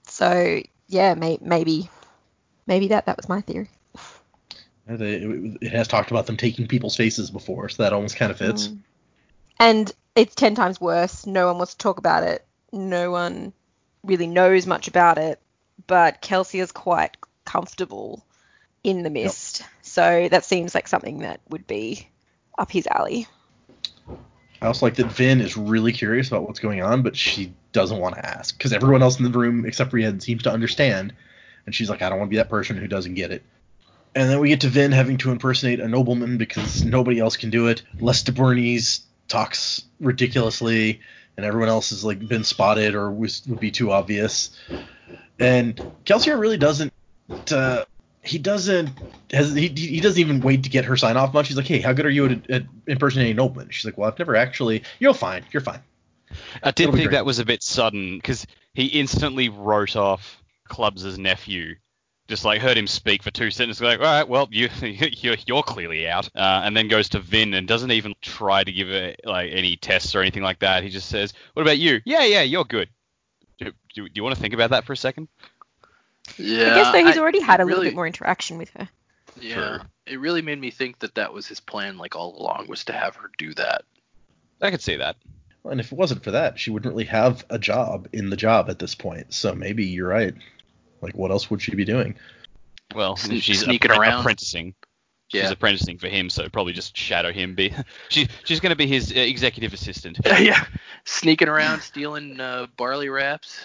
So yeah, may- maybe maybe that that was my theory. It has talked about them taking people's faces before, so that almost kind of fits. Mm. And it's ten times worse. No one wants to talk about it. No one really knows much about it. But Kelsier is quite comfortable in the mist. So that seems like something that would be up his alley. I also like that Vin is really curious about what's going on, but she doesn't want to ask because everyone else in the room except for Yen seems to understand, and she's like, I don't want to be that person who doesn't get it. And then we get to Vin having to impersonate a nobleman because nobody else can do it. Lestibournes talks ridiculously, and everyone else has like been spotted or was, would be too obvious. And Kelsier really doesn't. Uh, he doesn't has he, he doesn't even wait to get her sign off much. He's like, hey, how good are you at, at impersonating an nobleman? She's like, well, I've never actually. You're fine. You're fine. I did It'll think that was a bit sudden because he instantly wrote off Clubs' nephew. Just like heard him speak for two sentences, like, all right, well, you [laughs] you're, you're clearly out, uh, and then goes to Vin and doesn't even try to give it like any tests or anything like that. He just says, "What about you? Yeah, yeah, you're good." Do, do, do you want to think about that for a second? Yeah. I guess though he's I- already had it a little bit more interaction with her. Yeah. It really made me think that that was his plan, like all along, was to have her do that. I could see that. And if it wasn't for that, she wouldn't really have a job in the job at this point. So maybe you're right. Like, what else would she be doing? Well, Sne- she's sneaking appre- around. apprenticing. She's Yeah. apprenticing for him, so probably just shadow him. Be [laughs] she, she's going to be his uh, executive assistant. [laughs] yeah. Sneaking around, stealing uh, barley wraps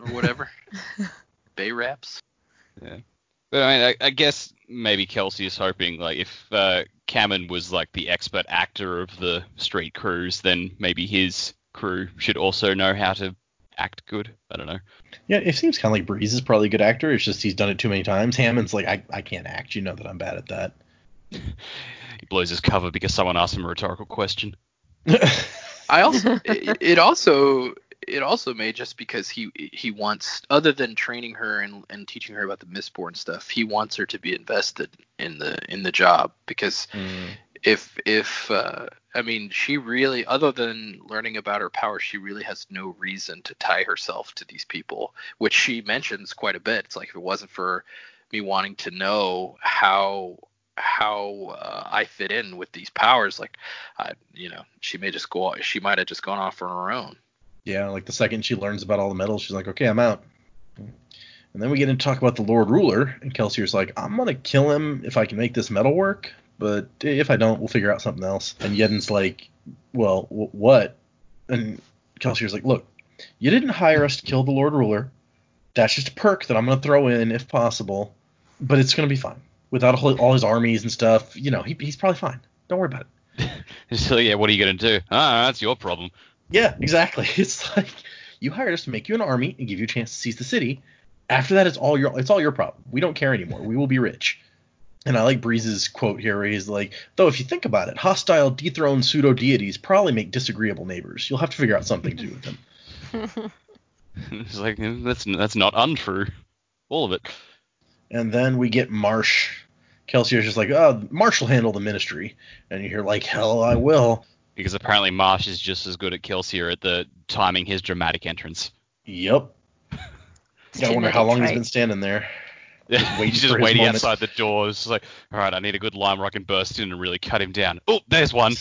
or whatever. [laughs] Bay wraps. Yeah, but I mean, I, I guess maybe Kelsier is hoping like if uh, Cameron was like the expert actor of the street crews, then maybe his crew should also know how to act good. I don't know. Yeah, it seems kind of like Breeze is probably a good actor. It's just he's done it too many times. Hammond's like, I, I can't act. You know that I'm bad at that. [laughs] He blows his cover because someone asked him a rhetorical question. [laughs] I also it, it also it also may just because he he wants other than training her and, and teaching her about the Mistborn stuff, he wants her to be invested in the in the job because Mm. if if uh, I mean she really other than learning about her power, she really has no reason to tie herself to these people, which she mentions quite a bit. It's like if it wasn't for me wanting to know how how uh, I fit in with these powers, like I you know she may just go she might have just gone off on her own. Yeah, like the second she learns about all the metals, she's like, okay, I'm out. And then we get into talk about the Lord Ruler, and Kelsier's like, I'm gonna kill him if I can make this metal work, but if I don't, we'll figure out something else. And Yeden's like, well, w- what? And Kelsier's like, look, you didn't hire us to kill the Lord Ruler. That's just a perk that I'm gonna throw in if possible, but it's gonna be fine. Without all all his armies and stuff, you know, he, he's probably fine. Don't worry about it. [laughs] So yeah, what are you to do? Ah, that's your problem. Yeah, exactly. [laughs] It's like you hired us to make you an army and give you a chance to seize the city. After that, it's all your it's all your problem. We don't care anymore. We will be rich. And I like Breeze's quote here, where he's like, "Though if you think about it, hostile, dethroned pseudo deities probably make disagreeable neighbors. You'll have to figure out something to do with them." [laughs] [laughs] it's like that's that's not untrue. All of it. And then we get Marsh. Kelsier's just like, "Oh, Marsh will handle the ministry," and you hear like, "Hell, I will." Because apparently Marsh is just as good at Kelsier at the timing his dramatic entrance. Yep. [laughs] I wonder how genetic long he's been standing there. [laughs] waiting He's just waiting moment. outside the door. It's like, all right, I need a good line where I can burst in and really cut him down. Oh, there's one. [laughs]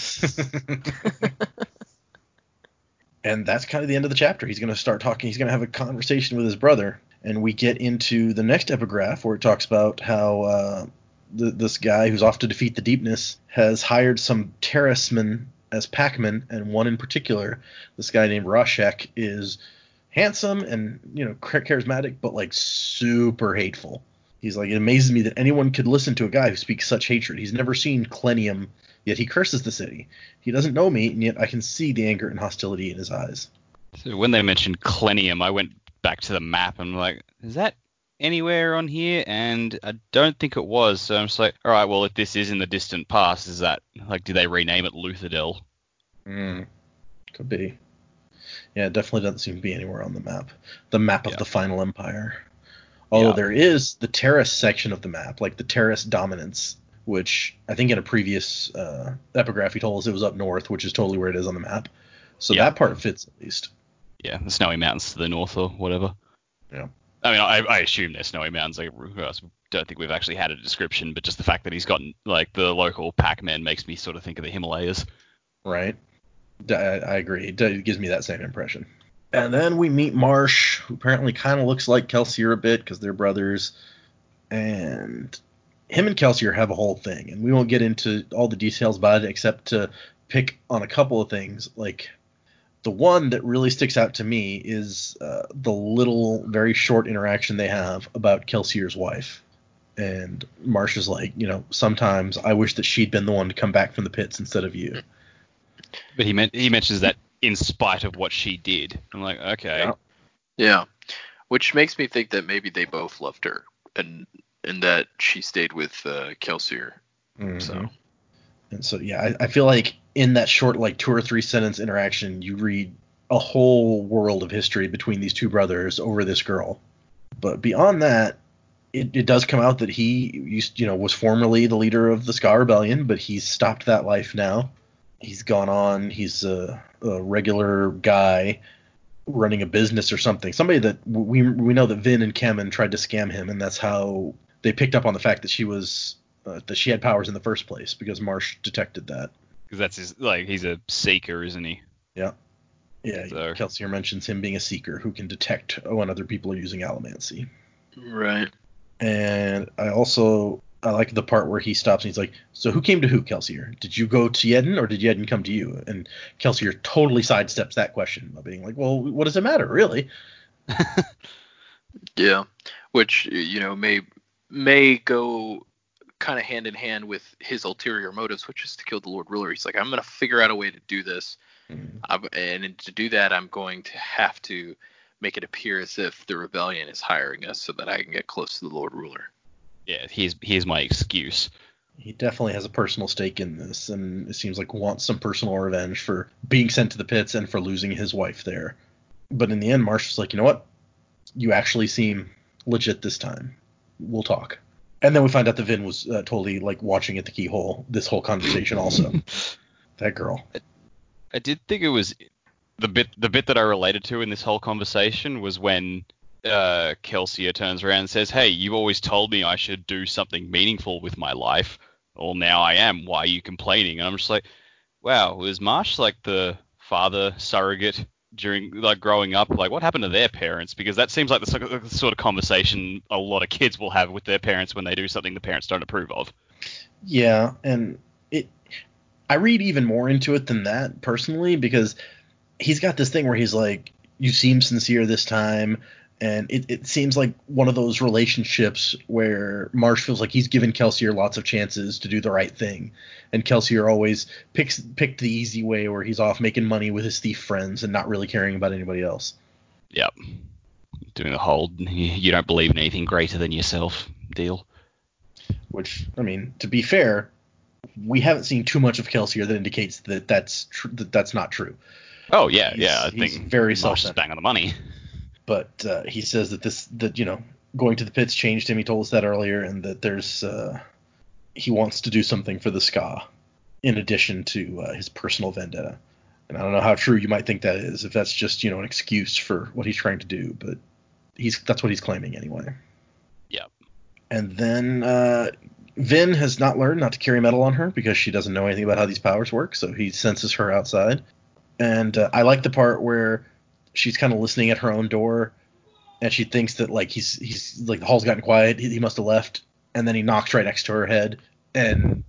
and that's kind of the end of the chapter. He's going to start talking. He's going to have a conversation with his brother, and we get into the next epigraph where it talks about how uh, th- this guy who's off to defeat the deepness has hired some Terrismen as packmen, and one in particular, this guy named Rashek, is handsome and you know charismatic, but like super hateful. He's like, it amazes me that anyone could listen to a guy who speaks such hatred. He's never seen Khlennium, yet he curses the city. He doesn't know me, and yet I can see the anger and hostility in his eyes. So when they mentioned Khlennium, I went back to the map and I'm like, is that anywhere on here? And I don't think it was. So I'm just like, all right, well, if this is in the distant past, is that like, do they rename it Luthadel? Mm, could be. Yeah, it definitely doesn't seem to be anywhere on the map. The map of Yeah. the final empire. Although Yeah. there is the Terris section of the map, like the Terris Dominance, which I think in a previous uh, epigraph he told us it was up north, which is totally where it is on the map. So Yeah. that part fits at least. Yeah, the snowy mountains to the north or whatever. Yeah. I mean, I, I assume they're snowy mountains. I don't think we've actually had a description, but just the fact that he's gotten like the local packmen makes me sort of think of the Himalayas. Right. I agree. It, it gives me that same impression. And then we meet Marsh, who apparently kind of looks like Kelsier a bit because they're brothers. And him and Kelsier have a whole thing. And we won't get into all the details about it except to pick on a couple of things. Like, the one that really sticks out to me is uh, the little, very short interaction they have about Kelsier's wife. And Marsh is like, you know, sometimes I wish that she'd been the one to come back from the pits instead of you. But he meant he mentions that in spite of what she did. I'm like, okay, Yeah. Yeah, which makes me think that maybe they both loved her, and and that she stayed with uh, Kelsier. So Mhm. And so yeah, I, I feel like in that short like two or three sentence interaction, you read a whole world of history between these two brothers over this girl. But beyond that, it, it does come out that he used you know was formerly the leader of the Skaa Rebellion, but he's stopped that life now. He's gone on. He's a, a regular guy running a business or something. Somebody that we we know that Vin and Camon tried to scam him, and that's how they picked up on the fact that she was uh, that she had powers in the first place because Marsh detected that. Because that's his like he's a seeker, isn't he? Yeah. Yeah, So- Kelsier mentions him being a seeker who can detect when other people are using allomancy. Right. And I also I like the part where he stops and he's like, "So who came to who, Kelsier? Did you go to Yeden or did Yeden come to you?" And Kelsier totally sidesteps that question by being like, "Well, what does it matter, really?" [laughs] Yeah. Which you know may may go kind of hand in hand with his ulterior motives, which is to kill the Lord Ruler. He's like, I'm gonna figure out a way to do this, Mm. I'm, and to do that, I'm going to have to make it appear as if the rebellion is hiring us so that I can get close to the Lord Ruler. Yeah, he's here's my excuse. He definitely has a personal stake in this, and it seems like wants some personal revenge for being sent to the pits and for losing his wife there. But in the end, Marshall's like, you know what? You actually seem legit this time. We'll talk. And then we find out that Vin was uh, totally like watching at the keyhole this whole conversation also. [laughs] that girl. I did think it was the bit the bit that I related to in this whole conversation was when uh, Kelsier turns around and says, "Hey, you always told me I should do something meaningful with my life. Well, now I am. Why are you complaining?" And I'm just like, "Wow, was Marsh like the father surrogate during like growing up? Like, what happened to their parents? Because that seems like the sort of- conversation a lot of kids will have with their parents when they do something the parents don't approve of." Yeah, and it I read even more into it than that personally because he's got this thing where he's like, You seem sincere this time and it, it seems like one of those relationships where Marsh feels like he's given Kelsier lots of chances to do the right thing. And Kelsier always picks picked the easy way where he's off making money with his thief friends and not really caring about anybody else. Yep. Doing the whole you don't believe in anything greater than yourself deal. Which, I mean, to be fair, we haven't seen too much of Kelsier that indicates that that's tr- that that's not true. Oh yeah, He's- yeah. I he's think very Marsh is self-centered. bang on the money. But uh, he says that this that you know going to the pits changed him. He told us that earlier, and that there's uh, he wants to do something for the skaa in addition to uh, his personal vendetta. And I don't know how true you might think that is, if that's just you know an excuse for what he's trying to do, but he's that's what he's claiming anyway. Yep. And then uh, Vin has not learned not to carry metal on her because she doesn't know anything about how these powers work, so he senses her outside. And uh, I like the part where she's kind of listening at her own door, and she thinks that like he's he's like the hall's gotten quiet, he, he must have left, and then he knocks right next to her head and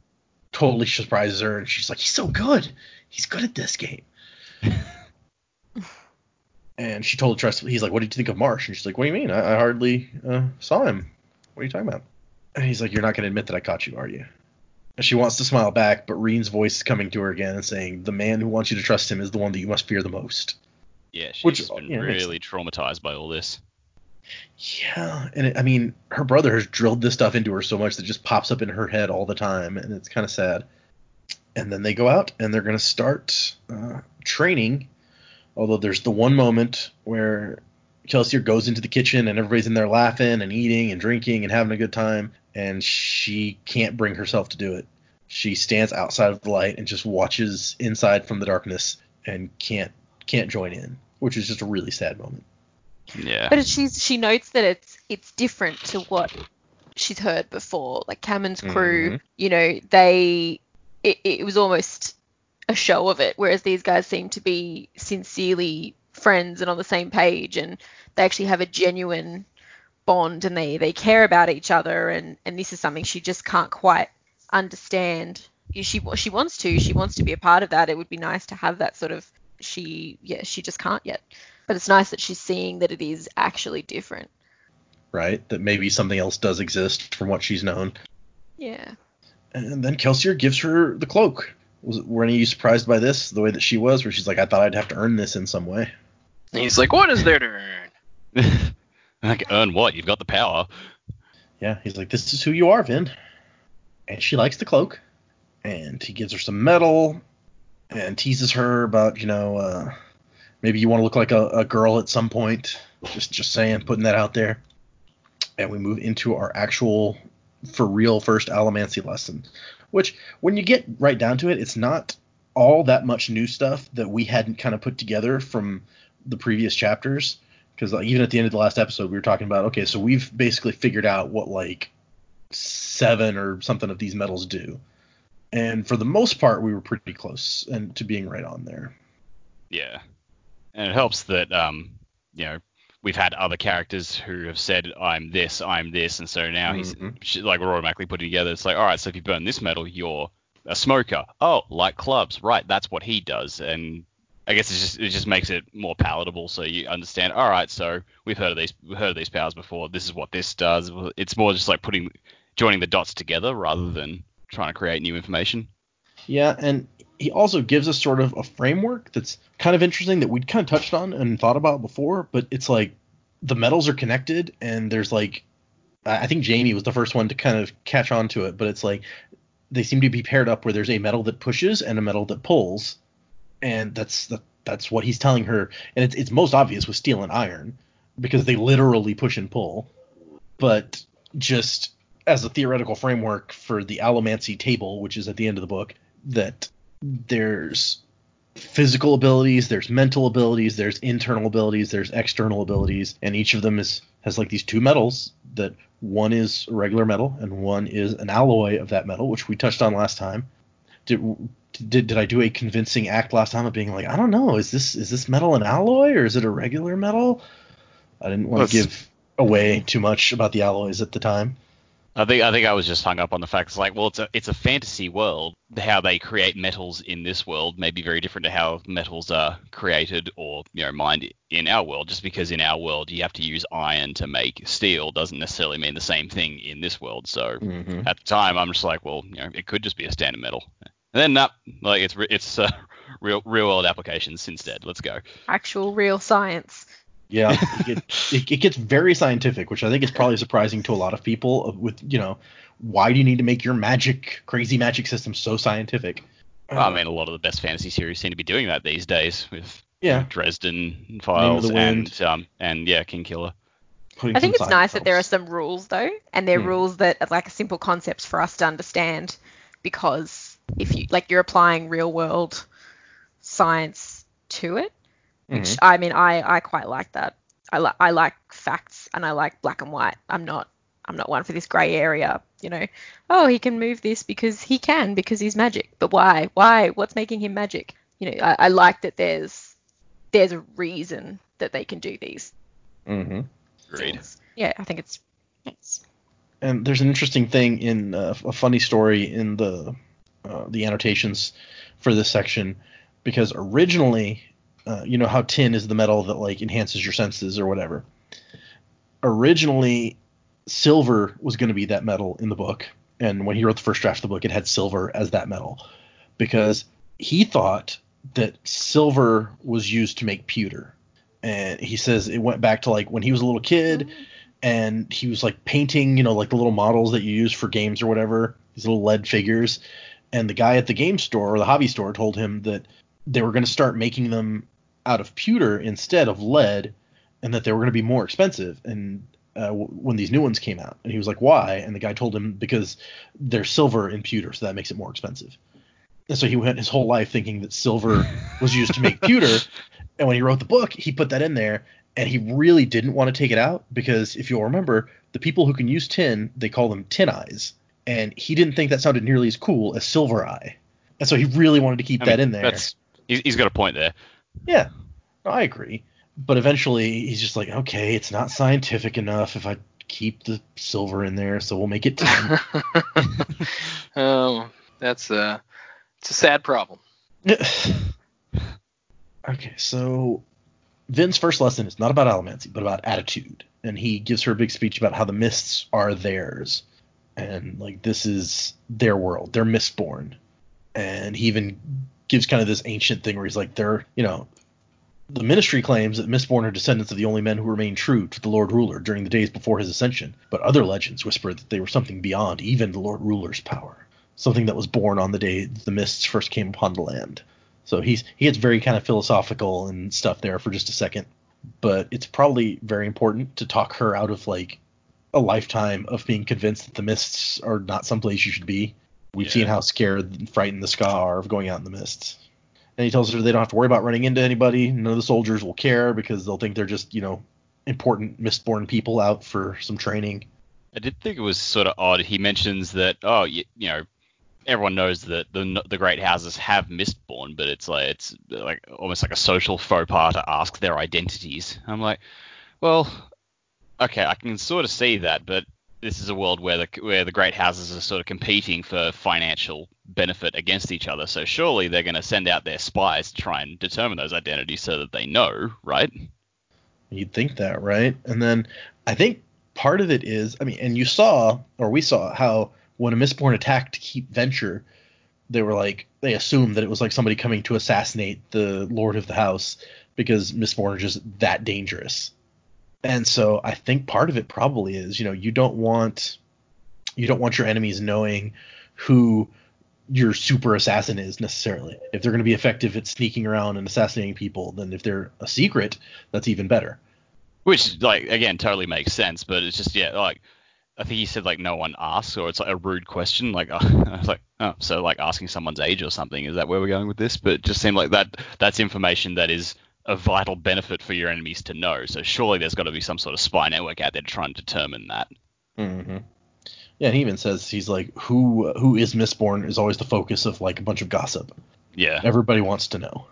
totally surprises her, and she's like, he's so good, he's good at this game. [laughs] and she told trusts. He's like, what did you think of Marsh? And she's like, what do you mean? I, I hardly uh, saw him. What are you talking about? And he's like, you're not going to admit that I caught you, are you? And she wants to smile back, but Reen's voice is coming to her again and saying, the man who wants you to trust him is the one that you must fear the most. Yeah, she's Which, been really traumatized by all this. Yeah, and it, I mean, her brother has drilled this stuff into her so much that it just pops up in her head all the time, and it's kind of sad. And then they go out and they're going to start uh, training. Although there's the one moment where Kelsier goes into the kitchen and everybody's in there laughing and eating and drinking and having a good time, and she can't bring herself to do it. She stands outside of the light and just watches inside from the darkness and can't can't join in, which is just a really sad moment. Yeah. But she's she notes that it's it's different to what she's heard before. Like Cameron's crew, Mhm. you know, they it, it was almost a show of it, whereas these guys seem to be sincerely friends and on the same page, and they actually have a genuine bond and they they care about each other, and and this is something she just can't quite understand. She she wants to, she wants to be a part of that. It would be nice to have that sort of. She yeah, she just can't yet. But it's nice that she's seeing that it is actually different. right? That maybe something else does exist from what she's known. Yeah. And then Kelsier gives her the cloak. Was, were any of you surprised by this, the way that she was, where she's like, I thought I'd have to earn this in some way? And he's like, what is there to earn? [laughs] like, earn what? You've got the power. Yeah, he's like, this is who you are, Vin. And she likes the cloak. And he gives her some metal and teases her about, you know, uh, maybe you want to look like a, a girl at some point. Just, just saying, putting that out there. And we move into our actual, for real, first Allomancy lesson. Which, when you get right down to it, it's not all that much new stuff that we hadn't kind of put together from the previous chapters. Because like, even at the end of the last episode, we were talking about okay, so we've basically figured out what like seven or something of these metals do. And for the most part, we were pretty close and to being right on there. Yeah, and it helps that um, you know, we've had other characters who have said I'm this, I'm this, and so now Mhm. he's like we're automatically putting together. It's like, all right, so if you burn this metal, you're a smoker. Oh, like clubs, right? That's what he does, and I guess it just it just makes it more palatable, so you understand. All right, so we've heard of these we've heard of these powers before. This is what this does. It's more just like putting joining the dots together rather than trying to create new information. Yeah, and he also gives us sort of a framework that's kind of interesting that we'd kind of touched on and thought about before, but it's like the metals are connected and there's like I think Jamie was the first one to kind of catch on to it, but it's like they seem to be paired up where there's a metal that pushes and a metal that pulls, and that's the, that's what he's telling her, and it's it's most obvious with steel and iron because they literally push and pull, but just as a theoretical framework for the allomancy table, which is at the end of the book, that there's physical abilities, there's mental abilities, there's internal abilities, there's external abilities, and each of them is has like these two metals that one is a regular metal and one is an alloy of that metal, which we touched on last time. Did did, did I do a convincing act last time of being like, I don't know, is this is this metal an alloy or is it a regular metal? I didn't want to Let's- give away too much about the alloys at the time. I think I think I was just hung up on the fact it's like, well, it's a it's a fantasy world. How they create metals in this world may be very different to how metals are created or you know mined in our world. Just because in our world you have to use iron to make steel doesn't necessarily mean the same thing in this world. So Mm-hmm. at the time, I'm just like, well, you know, it could just be a standard metal. And then no, like it's it's uh, [laughs] real real world applications instead. Let's go. Actual real science. Yeah, [laughs] it, get- it, it gets very scientific, which I think is probably surprising to a lot of people. With you know, why do you need to make your magic, crazy magic system so scientific? Well, I mean, a lot of the best fantasy series seem to be doing that these days with yeah, Dresden Files and um and yeah, Kingkiller. putting I think it's nice that there are some rules though, and they're Hmm. rules that are like simple concepts for us to understand because if you like you're applying real world science to it, which Mhm. I mean I I quite like that. I like I like facts and I like black and white. I'm not I'm not one for this grey area, you know. Oh, he can move this because he can because he's magic. But why? Why? What's making him magic? You know, I, I like that there's there's a reason that they can do these Mm-hmm. Agreed. things. Yeah, I think it's nice. And there's an interesting thing in uh, a funny story in the uh, the annotations for this section because originally, uh, you know how tin is the metal that like enhances your senses or whatever. Originally, silver was going to be that metal in the book, and when he wrote the first draft of the book, it had silver as that metal because he thought that silver was used to make pewter. And he says it went back to like when he was a little kid and he was like painting, you know, like the little models that you use for games or whatever, these little lead figures. And the guy at the game store or the hobby store told him that they were going to start making them out of pewter instead of lead, and that they were going to be more expensive. And uh, w- when these new ones came out, and he was like, "Why?" And the guy told him because they're silver in pewter, so that makes it more expensive. And so he went his whole life thinking that silver [laughs] was used to make pewter. And when he wrote the book, he put that in there, and he really didn't want to take it out because if you'll remember, the people who can use tin, they call them tin eyes, and he didn't think that sounded nearly as cool as silver eye, and so he really wanted to keep I that mean, in there. He's got a point there. Yeah, I agree. But eventually, he's just like, okay, it's not scientific enough if I keep the silver in there, so we'll make it tin. [laughs] oh, that's a it's a sad problem. [sighs] okay, so Vin's first lesson is not about allomancy, but about attitude, and he gives her a big speech about how the mists are theirs, and like this is their world, they're mistborn, and he even gives kind of this ancient thing where he's like, they're, you know, the ministry claims that mistborn are descendants of the only men who remained true to the Lord Ruler during the days before his ascension, but other legends whisper that they were something beyond even the Lord Ruler's power, something that was born on the day the mists first came upon the land. So he's he gets very kind of philosophical and stuff there for just a second, but it's probably very important to talk her out of like a lifetime of being convinced that the mists are not someplace you should be. We've Yeah. seen how scared and frightened the Skaa are of going out in the mists. And he tells her they don't have to worry about running into anybody. None of the soldiers will care because they'll think they're just, you know, important mistborn people out for some training. I did think it was sort of odd. He mentions that, oh, you, you know, everyone knows that the the great houses have Mistborn, but it's like it's like almost like a social faux pas to ask their identities. I'm like, well, okay, I can sort of see that, but this is a world where the where the great houses are sort of competing for financial benefit against each other. So surely they're going to send out their spies to try and determine those identities so that they know, right? You'd think that, right? And then I think part of it is, I mean, and you saw, or we saw, how when a Mistborn attacked Keep Venture, they were like, they assumed that it was like somebody coming to assassinate the Lord of the House because Mistborn are just that dangerous. And so I think part of it probably is, you know, you don't want you don't want your enemies knowing who your super assassin is necessarily. If they're going to be effective at sneaking around and assassinating people, then if they're a secret, that's even better. Which like again totally makes sense, but it's just yeah like I think he said like no one asks or it's like a rude question like [laughs] I was like oh so like asking someone's age or something is that where we're going with this? But just seemed like that that's information that is a vital benefit for your enemies to know. So surely there's got to be some sort of spy network out there to try and determine that. Mm-hmm. Yeah, and he even says he's like, who who is Mistborn is always the focus of like a bunch of gossip. Yeah. Everybody wants to know.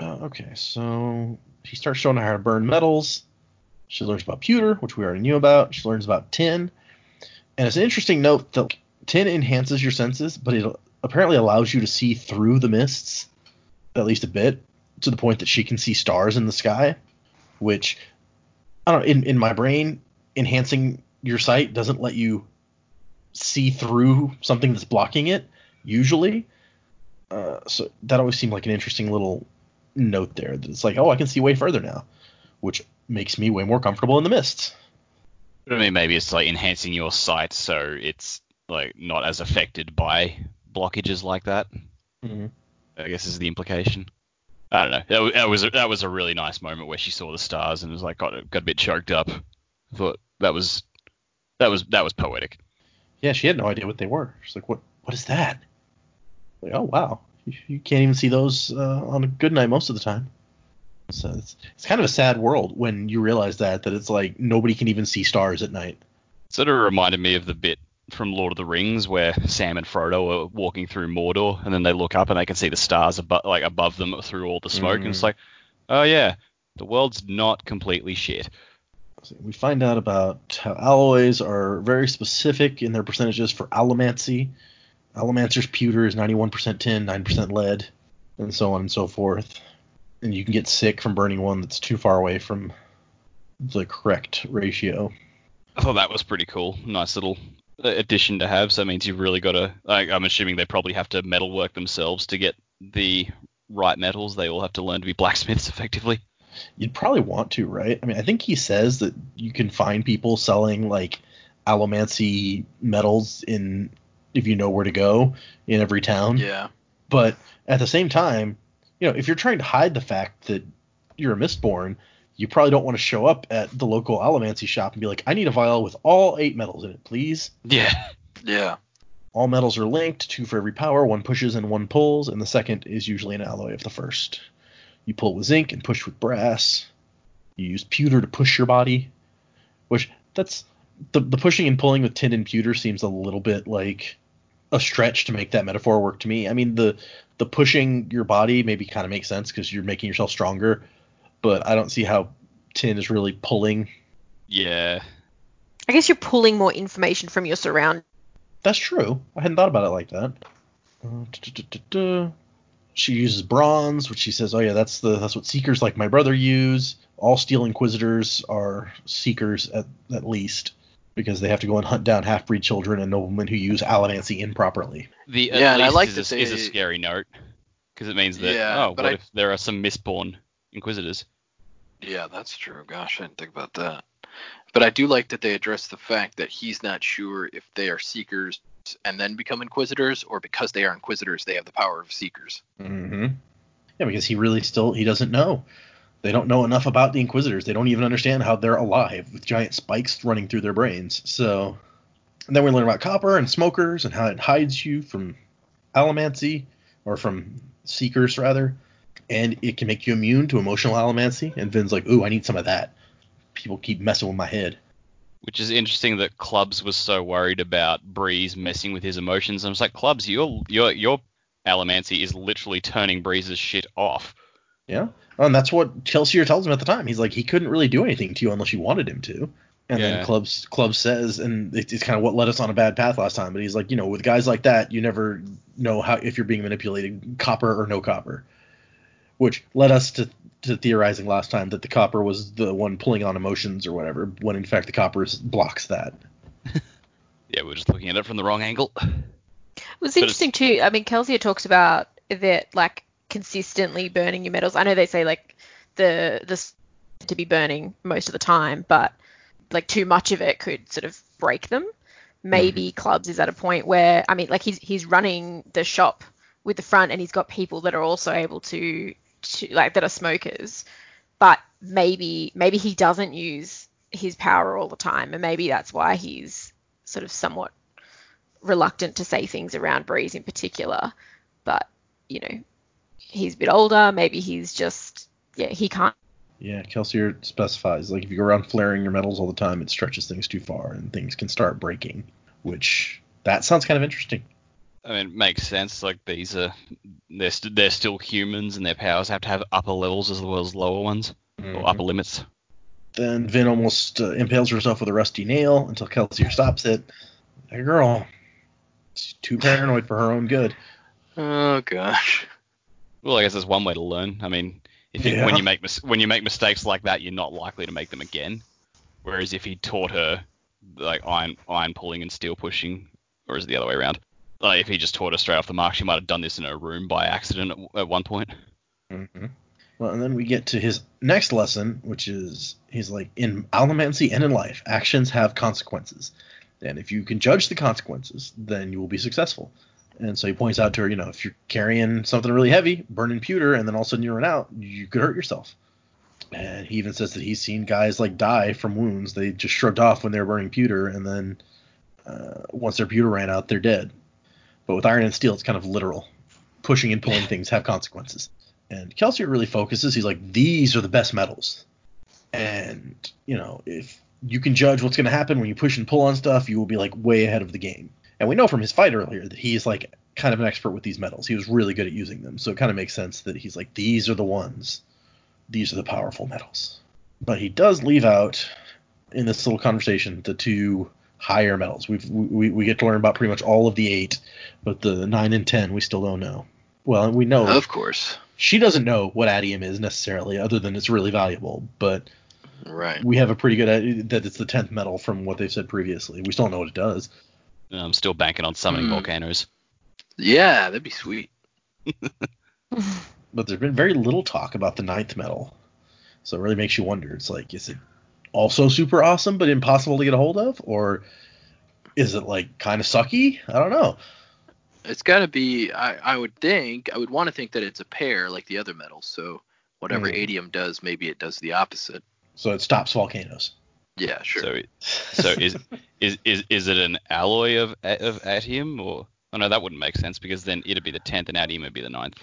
Uh, okay, so he starts showing her how to burn metals. She learns about pewter, which we already knew about. She learns about tin, and it's an interesting note that tin enhances your senses, but it apparently allows you to see through the mists, at least a bit, to the point that she can see stars in the sky, which I don't know. In in my brain, enhancing your sight doesn't let you see through something that's blocking it usually. Uh, so that always seemed like an interesting little note there. That it's like, oh, I can see way further now, which makes me way more comfortable in the mists. I mean, maybe it's like enhancing your sight so it's like not as affected by blockages like that. Mm-hmm. I guess is the implication. I don't know. That, that was a, that was a really nice moment where she saw the stars and was like got got a bit choked up. I thought that was that was that was poetic. Yeah, she had no idea what they were. She's like, what What is that? Like, oh wow, you, you can't even see those uh, on a good night most of the time. So it's it's kind of a sad world when you realize that that it's like nobody can even see stars at night. Sort of reminded me of the bit from Lord of the Rings where Sam and Frodo are walking through Mordor and then they look up and they can see the stars above like above them through all the smoke and it's Mhm. like, oh yeah, the world's not completely shit. We find out about how alloys are very specific in their percentages for allomancy. Allomancer's pewter is 91% tin, 9% lead, and so on and so forth. And you can get sick from burning one that's too far away from the correct ratio. I thought that was pretty cool. Nice little addition to have. So that means you've really got to. Like, I'm assuming they probably have to metalwork themselves to get the right metals. They all have to learn to be blacksmiths [laughs] effectively. You'd probably want to, right? I mean, I think he says that you can find people selling like allomancy metals in if you know where to go in every town. Yeah. But at the same time, you know, if you're trying to hide the fact that you're a Mistborn, you probably don't want to show up at the local allomancy shop and be like, I need a vial with all eight metals in it, please. Yeah. Yeah. All metals are linked, two for every power, one pushes and one pulls, and the second is usually an alloy of the first. You pull with zinc and push with brass. You use pewter to push your body, which that's the the pushing and pulling with tin and pewter seems a little bit like a stretch to make that metaphor work to me. I mean the the pushing your body maybe kind of makes sense because you're making yourself stronger, but I don't see how tin is really pulling. Yeah. I guess you're pulling more information from your surroundings. That's true. I hadn't thought about it like that. Uh, duh-duh-duh-duh-duh. She uses bronze, which she says, "Oh yeah, that's the that's what seekers like my brother use. All steel inquisitors are seekers at at least because they have to go and hunt down half-breed children and noblemen who use allomancy improperly." The Yeah, at and I like is, that a, is a scary note because it means that Yeah, oh, what I- if there are some Mistborn inquisitors? Yeah, that's true. Gosh, I didn't think about that. But I do like that they address the fact that he's not sure if they are seekers and then become inquisitors, or because they are inquisitors, they have the power of seekers. Mm-hmm. Yeah, because he really still he doesn't know. They don't know enough about the Inquisitors. They don't even understand how they're alive with giant spikes running through their brains. So, and then we learn about copper and smokers and how it hides you from allomancy or from seekers rather, and it can make you immune to emotional allomancy. And Vin's like, "Ooh, I need some of that." People keep messing with my head. Which is interesting that Clubs was so worried about Breeze messing with his emotions. I'm like, Clubs, your your your Allomancy is literally turning Breeze's shit off. Yeah. Oh, and that's what Kelsier tells him at the time. He's like, he couldn't really do anything to you unless you wanted him to. And Yeah. then Clubs Clubs says, and it- it's kind of what led us on a bad path last time. But he's like, you know, with guys like that, you never know how if you're being manipulated, copper or no copper. Which led us to to theorizing last time that the copper was the one pulling on emotions or whatever, when in fact the copper blocks that. [laughs] Yeah, we're just looking at it from the wrong angle. It was But interesting too. I mean, Kelsier talks about that like consistently burning your metals. I know they say like the the to be burning most of the time, but like too much of it could sort of break them. Mm-hmm. Maybe clubs is at a point where I mean, like he's he's running the shop with the front, and he's got people that are also able to to like that are smokers, but maybe maybe he doesn't use his power all the time, and maybe that's why he's sort of somewhat reluctant to say things around Breeze in particular. But, you know, he's a bit older. Maybe he's just, yeah, he can't. Yeah, Kelsier specifies like if you go around flaring your metals all the time, it stretches things too far and things can start breaking. Which that sounds kind of interesting. I mean, it makes sense. Like these are they're st- they're still humans, and their powers have to have upper levels as well as lower ones or upper limits. Then Vin almost uh, impales herself with a rusty nail until Kelsier stops it. That girl, she's too paranoid for her own good. Oh gosh. Well, I guess there's one way to learn. I mean, if you, Yeah. when you make mis- when you make mistakes like that, you're not likely to make them again. Whereas if he taught her like iron iron pulling and steel pushing, or is it the other way around? Like if he just taught her straight off the mark, she might have done this in her room by accident at, at one point. Mm-hmm. Well, and then we get to his next lesson, which is he's like in allomancy and in life, actions have consequences, and if you can judge the consequences, then you will be successful. And so he points out to her, you know, if you're carrying something really heavy, burning pewter, and then all of a sudden you run out, you could hurt yourself. And he even says that he's seen guys like die from wounds they just shrugged off when they were burning pewter, and then uh, once their pewter ran out, they're dead. But with iron and steel, it's kind of literal. Pushing and pulling things have consequences. And Kelsier really focuses. He's like, these are the best metals. And, you know, if you can judge what's going to happen when you push and pull on stuff, you will be like way ahead of the game. And we know from his fight earlier that he's like kind of an expert with these metals. He was really good at using them. So it kind of makes sense that he's like, these are the ones. These are the powerful metals. But he does leave out in this little conversation the two higher metals. We've, we, we get to learn about pretty much all of the eight, but the nine and ten we still don't know. Well, we know Of course. she doesn't know what atium is necessarily, other than it's really valuable. But Right. we have a pretty good idea that it's the tenth metal from what they've said previously. We still don't know what it does. I'm still banking on summoning Hmm. volcanoes. Yeah, that'd be sweet. [laughs] But there's been very little talk about the ninth metal, so it really makes you wonder. It's like, is it also super awesome but impossible to get a hold of, or is it like kind of sucky? I don't know. It's got to be. I, I would think. I would want to think that it's a pair like the other metals. So whatever Hmm. atium does, maybe it does the opposite. So it stops volcanoes. Yeah, sure. So, so is is is is it an alloy of of atium or? Oh no, that wouldn't make sense because then it'd be the tenth and atium would be the ninth.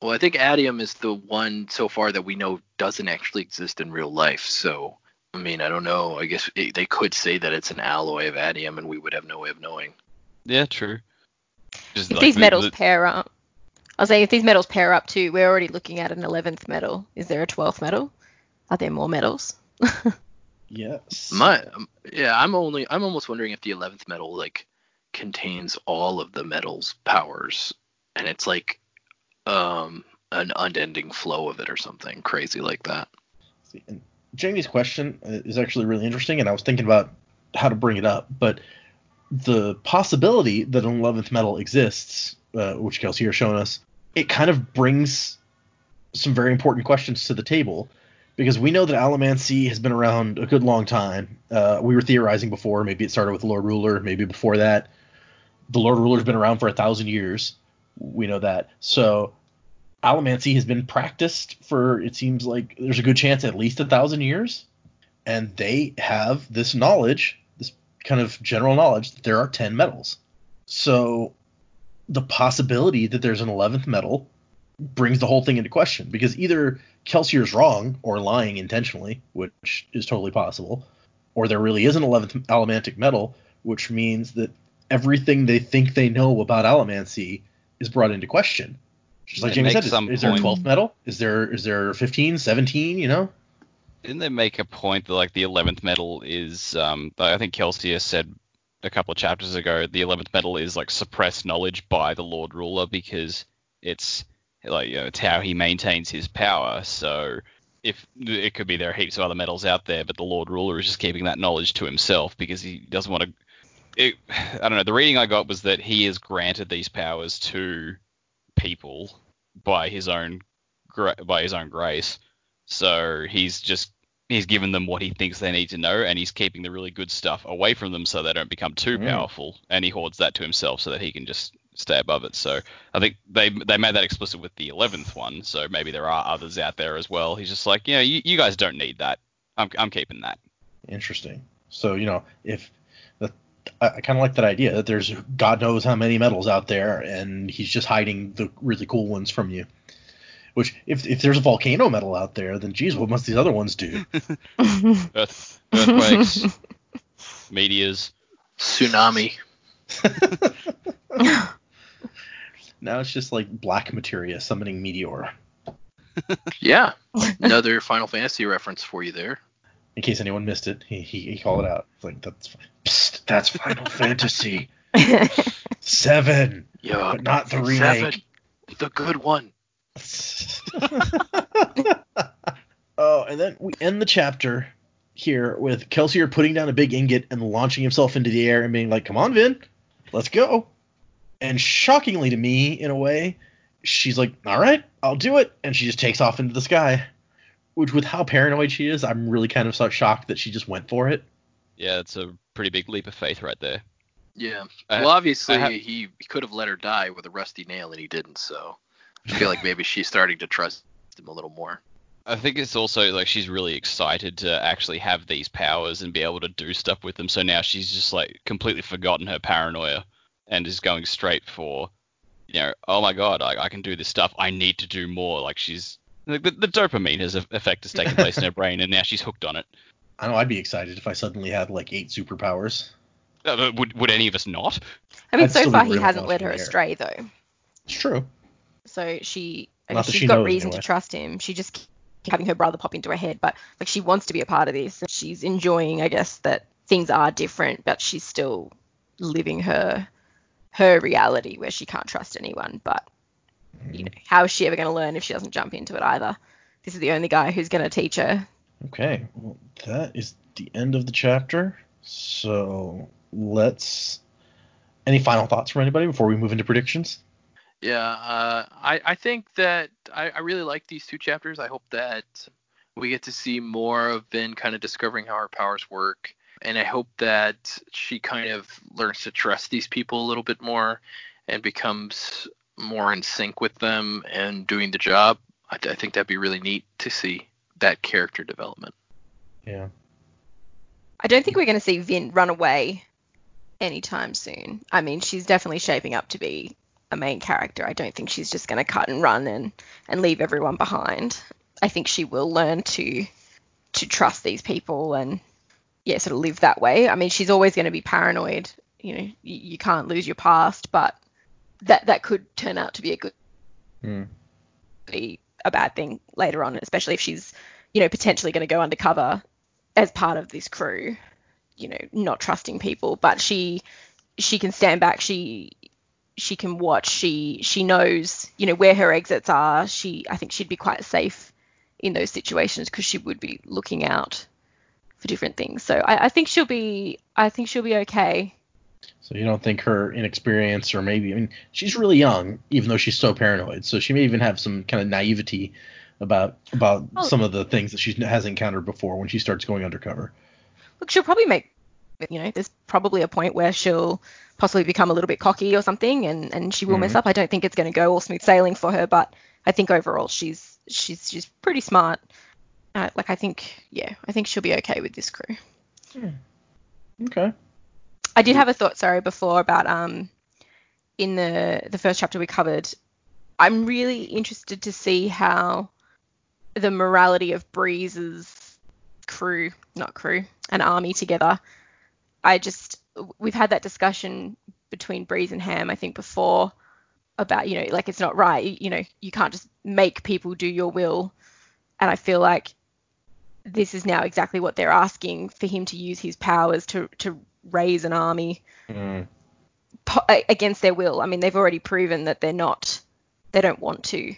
Well, I think atium is the one so far that we know doesn't actually exist in real life. So, I mean, I don't know. I guess it, they could say that it's an alloy of atium, and we would have no way of knowing. Yeah, true. Just If like these the- metals the- pair up, I was saying if these metals pair up too, we're already looking at an 11th metal. Is there a 12th metal? Are there more metals? [laughs] Yes. My, um, yeah, I'm only. I'm almost wondering if the eleventh metal like contains all of the metal's powers, and it's like um an unending flow of it or something crazy like that. See, and Jamie's question uh, is actually really interesting, and I was thinking about how to bring it up, but the possibility that an 11th metal exists, uh, which Kelsier has shown us, it kind of brings some very important questions to the table because we know that Allomancy has been around a good long time. Uh, we were theorizing before, maybe it started with the Lord Ruler, maybe before that. The Lord Ruler's been around for a thousand years. We know that. So Allomancy has been practiced for it seems like there's a good chance at least a thousand years, and they have this knowledge, this kind of general knowledge that there are ten metals. So the possibility that there's an eleventh metal brings the whole thing into question because either Kelsier's wrong or lying intentionally, which is totally possible, or there really is an 11th Allomantic metal, which means that everything they think they know about allomancy is brought into question. Just like Jamie said, is, is there a 12th metal? Is there is there 15, 17, you know? Didn't they make a point that like the eleventh metal is? Um, I think Kelsier said a couple of chapters ago the eleventh metal is like suppressed knowledge by the Lord Ruler because it's like you know, it's how he maintains his power. So if it could be there are heaps of other metals out there, but the Lord Ruler is just keeping that knowledge to himself because he doesn't want to. It, [sighs] I don't know. The reading I got was that he has granted these powers to people by his own by his own grace. So he's just he's given them what he thinks they need to know, and he's keeping the really good stuff away from them so they don't become too Mm. powerful, and he hoards that to himself so that he can just stay above it. So I think they they made that explicit with the eleventh one. So maybe there are others out there as well. He's just like, you know, you, you guys don't need that. I'm I'm keeping that. Interesting. So you know, if I, I kind of like that idea that there's God knows how many metals out there, and he's just hiding the really cool ones from you. Which, if if there's a volcano metal out there, then geez, what must these other ones do? [laughs] [laughs] Earth earthquakes, meteors. Tsunami. [laughs] now it's just like black materia summoning meteor. Yeah. Another Final Fantasy reference for you there. In case anyone missed it, he he, he called it out. It's like that's Psst, that's Final [laughs] Fantasy [laughs] seven, Yeah. but not the Seven. remake. The good one. [laughs] oh, and then we end the chapter here with Kelsier putting down a big ingot and launching himself into the air and being like, "Come on, Vin, let's go." And shockingly to me, in a way, she's like, "All right, I'll do it," and she just takes off into the sky. Which, with how paranoid she is, I'm really kind of so shocked that she just went for it. Yeah, it's a pretty big leap of faith right there. Yeah. I- well, obviously, I ha- he, he could have let her die with a rusty nail, and he didn't. So I feel like maybe she's starting to trust him a little more. I think it's also like she's really excited to actually have these powers and be able to do stuff with them. So now she's just like completely forgotten her paranoia and is going straight for, you know, oh my god, I, I can do this stuff. I need to do more. Like she's like the, the dopamine has effect has taken place in her brain, and now she's hooked on it. I know I'd be excited if I suddenly had like eight superpowers. Uh, would would any of us not? I mean, I'd so far he hasn't led her the air. astray though. It's true. So she, I Not guess that she's she got reason anyway. to trust him. She just keeps having her brother pop into her head, but like she wants to be a part of this. She's enjoying, I guess, that things are different, but she's still living her her reality where she can't trust anyone. But you know, how is she ever going to learn if she doesn't jump into it either? This is the only guy who's going to teach her. Okay, well, that is the end of the chapter. So let's. Any final thoughts from anybody before we move into predictions? Yeah, uh, I, I think that I, I really like these two chapters. I hope that we get to see more of Vin kind of discovering how her powers work. And I hope that she kind of learns to trust these people a little bit more and becomes more in sync with them and doing the job. I, I think that'd be really neat to see that character development. Yeah. I don't think we're going to see Vin run away anytime soon. I mean, she's definitely shaping up to be a main character. I don't think she's just going to cut and run and and leave everyone behind. I think she will learn to to trust these people and yeah, sort of live that way. I mean, she's always going to be paranoid. You know, you, you can't lose your past, but that that could turn out to be a good Hmm. be a bad thing later on, especially if she's, you know, potentially going to go undercover as part of this crew, you know, not trusting people, but she she can stand back, she she can watch, she she knows, you know, where her exits are. She I think she'd be quite safe in those situations because she would be looking out for different things. So I, I think she'll be I think she'll be okay. So you don't think her inexperience, or maybe I mean, she's really young, even though she's so paranoid. So she may even have some kind of naivety about about Oh. some of the things that she has encountered before when she starts going undercover. Look, she'll probably make, you know, there's probably a point where she'll possibly become a little bit cocky or something, and and she will mess Mhm. up. I don't think it's going to go all smooth sailing for her, but I think overall she's she's she's pretty smart. Uh, like I think, yeah, I think she'll be okay with this crew. Okay. I did have a thought, sorry, before about um in the the first chapter we covered. I'm really interested to see how the morality of Breeze's crew, not crew, an army together. I just we've had that discussion between Breeze and Ham I think before about you know like it's not right you, know you can't just make people do your will and I feel like this is now exactly what they're asking for him to use his powers to to raise an army Mm. po- against their will. I mean, they've already proven that they're not, they don't want to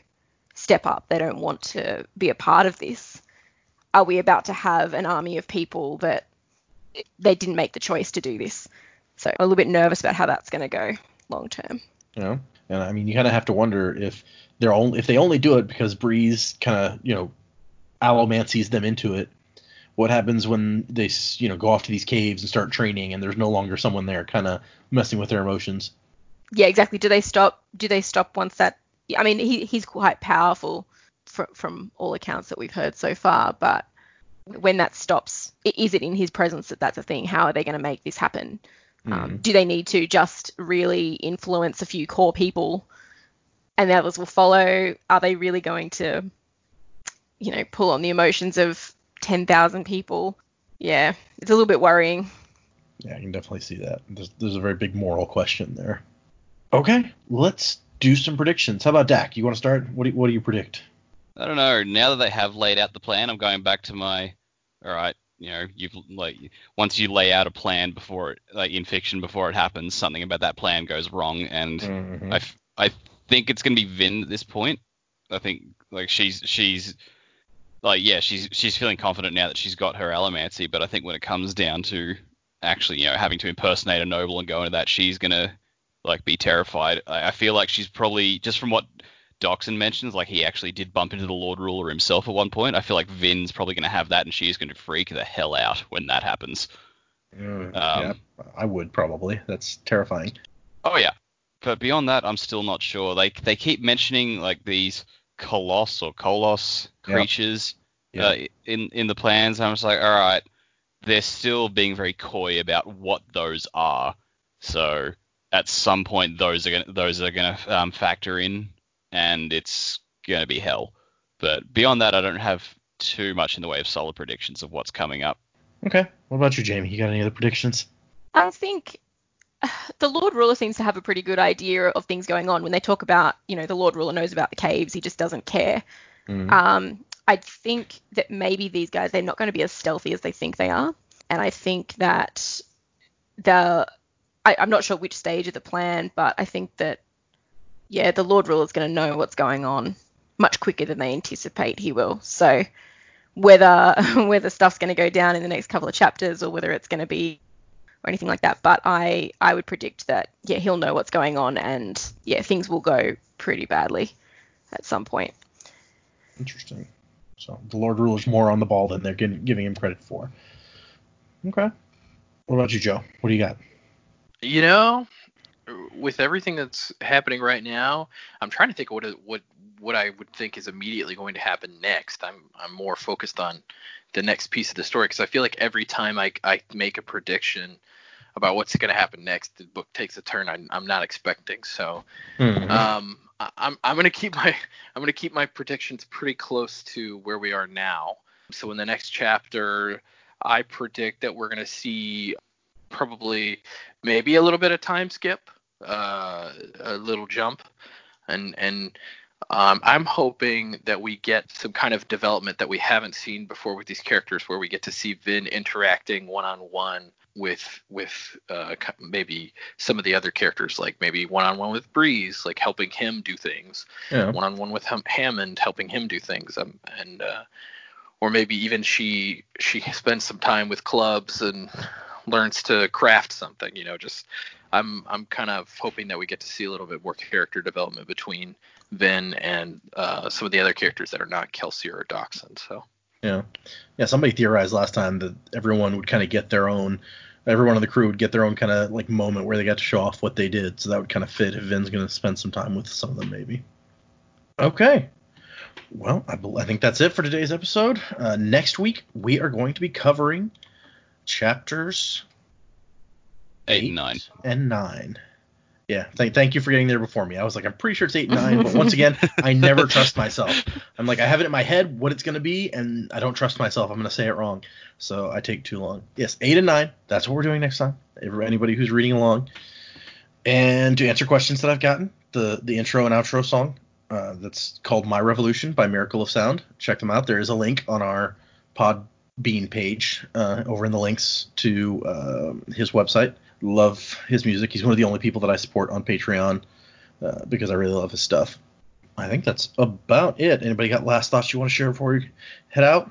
step up. They don't want to be a part of this. Are we about to have an army of people that they didn't make the choice to do this? So I'm a little bit nervous about how that's going to go long term. Know, and I mean, you kind of have to wonder if they're only if they only do it because Breeze kind of you know allomancies them into it. What happens when they you know go off to these caves and start training and there's no longer someone there, kind of messing with their emotions? Yeah, exactly. Do they stop? Do they stop once that? I mean, he, he's quite powerful from from all accounts that we've heard so far. But when that stops, is it in his presence that that's a thing? How are they going to make this happen? Um, do they need to just really influence a few core people, and the others will follow? Are they really going to, you know, pull on the emotions of ten thousand people? Yeah, it's a little bit worrying. Yeah, I can definitely see that. There's, there's a very big moral question there. Okay, let's do some predictions. How about Dac? You want to start? What do you, what do you predict? I don't know. Now that they have laid out the plan, I'm going back to my. All right, you know, you've like once you lay out a plan before it, like in fiction, before it happens, something about that plan goes wrong, and Mm-hmm. I, f- I think it's gonna be Vin at this point. I think like she's she's like yeah she's she's feeling confident now that she's got her allomancy, but I think when it comes down to actually you know having to impersonate a noble and go into that, she's gonna like be terrified. I, I feel like she's probably just from what Dockson mentions, like he actually did bump into the Lord Ruler himself at one point. I feel like Vin's probably gonna have that, and she's gonna freak the hell out when that happens. Mm, Um, yeah, I would probably. That's terrifying. Oh yeah, but beyond that, I'm still not sure. Like they keep mentioning like these coloss or colos Yeah. Creatures Yeah. uh, in in the plans. I'm just like, all right, they're still being very coy about what those are. So at some point, those are gonna those are gonna um, factor in, and it's gonna be hell. But beyond that, I don't have too much in the way of solid predictions of what's coming up. Okay. What about you, Jamie? You got any other predictions? I think [sighs] the Lord Ruler seems to have a pretty good idea of things going on. When they talk about, you know, the Lord Ruler knows about the caves, he just doesn't care. Mm. Um, I think that maybe these guys, they're not going to be as stealthy as they think they are. And I think that the, I, I'm not sure which stage of the plan, but I think that, yeah, the Lord Ruler is going to know what's going on much quicker than they anticipate he will. So whether [laughs] whether stuff's going to go down in the next couple of chapters or whether it's going to be or anything like that. But I I would predict that yeah he'll know what's going on and yeah things will go pretty badly at some point. Interesting. So the Lord Ruler's more on the ball than they're giving, giving him credit for. Okay. What about you, Joe? What do you got? You know, with everything that's happening right now, I'm trying to think what what what I would think is immediately going to happen next. I'm I'm more focused on the next piece of the story because I feel like every time I I make a prediction about what's going to happen next, the book takes a turn I'm, I'm not expecting. So Mm-hmm. um, I, I'm I'm gonna keep my [laughs] I'm gonna keep my predictions pretty close to where we are now. So in the next chapter, I predict that we're gonna see probably maybe a little bit of time skip, uh, a little jump, and and um, I'm hoping that we get some kind of development that we haven't seen before with these characters, where we get to see Vin interacting one on one with with uh, maybe some of the other characters, like maybe one on one with Breeze, like helping him do things, one on one with Ham- Hammond, helping him do things, um, and uh, or maybe even she she spends some time with clubs and learns to craft something. You know, just I'm I'm kind of hoping that we get to see a little bit more character development between Vin and uh, some of the other characters that are not Kelsier or Dockson. So Yeah. Yeah. Somebody theorized last time that everyone would kind of get their own, everyone on the crew would get their own kind of like moment where they got to show off what they did. So that would kind of fit if Vin's going to spend some time with some of them, maybe. Okay. Well, I, I think that's it for today's episode. Uh, next week, we are going to be covering chapters Eight and nine. and nine. Yeah, thank thank you for getting there before me. I was like, I'm pretty sure it's eight and nine, but once again, [laughs] I never trust myself. I'm like, I have it in my head what it's gonna be, and I don't trust myself. I'm gonna say it wrong, so I take too long. Yes, eight and nine. That's what we're doing next time. Anybody who's reading along, and to answer questions that I've gotten, the the intro and outro song uh, that's called My Revolution by Miracle of Sound. Check them out. There is a link on our Podbean page uh, over in the links to uh, his website. Love his music. He's one of the only people that I support on Patreon uh, because I really love his stuff. I think that's about it. Anybody got last thoughts you want to share before we head out?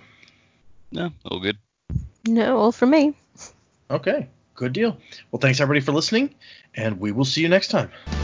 No, all good. No, all for me. Okay, good deal. Well, thanks everybody for listening, and we will see you next time. Bring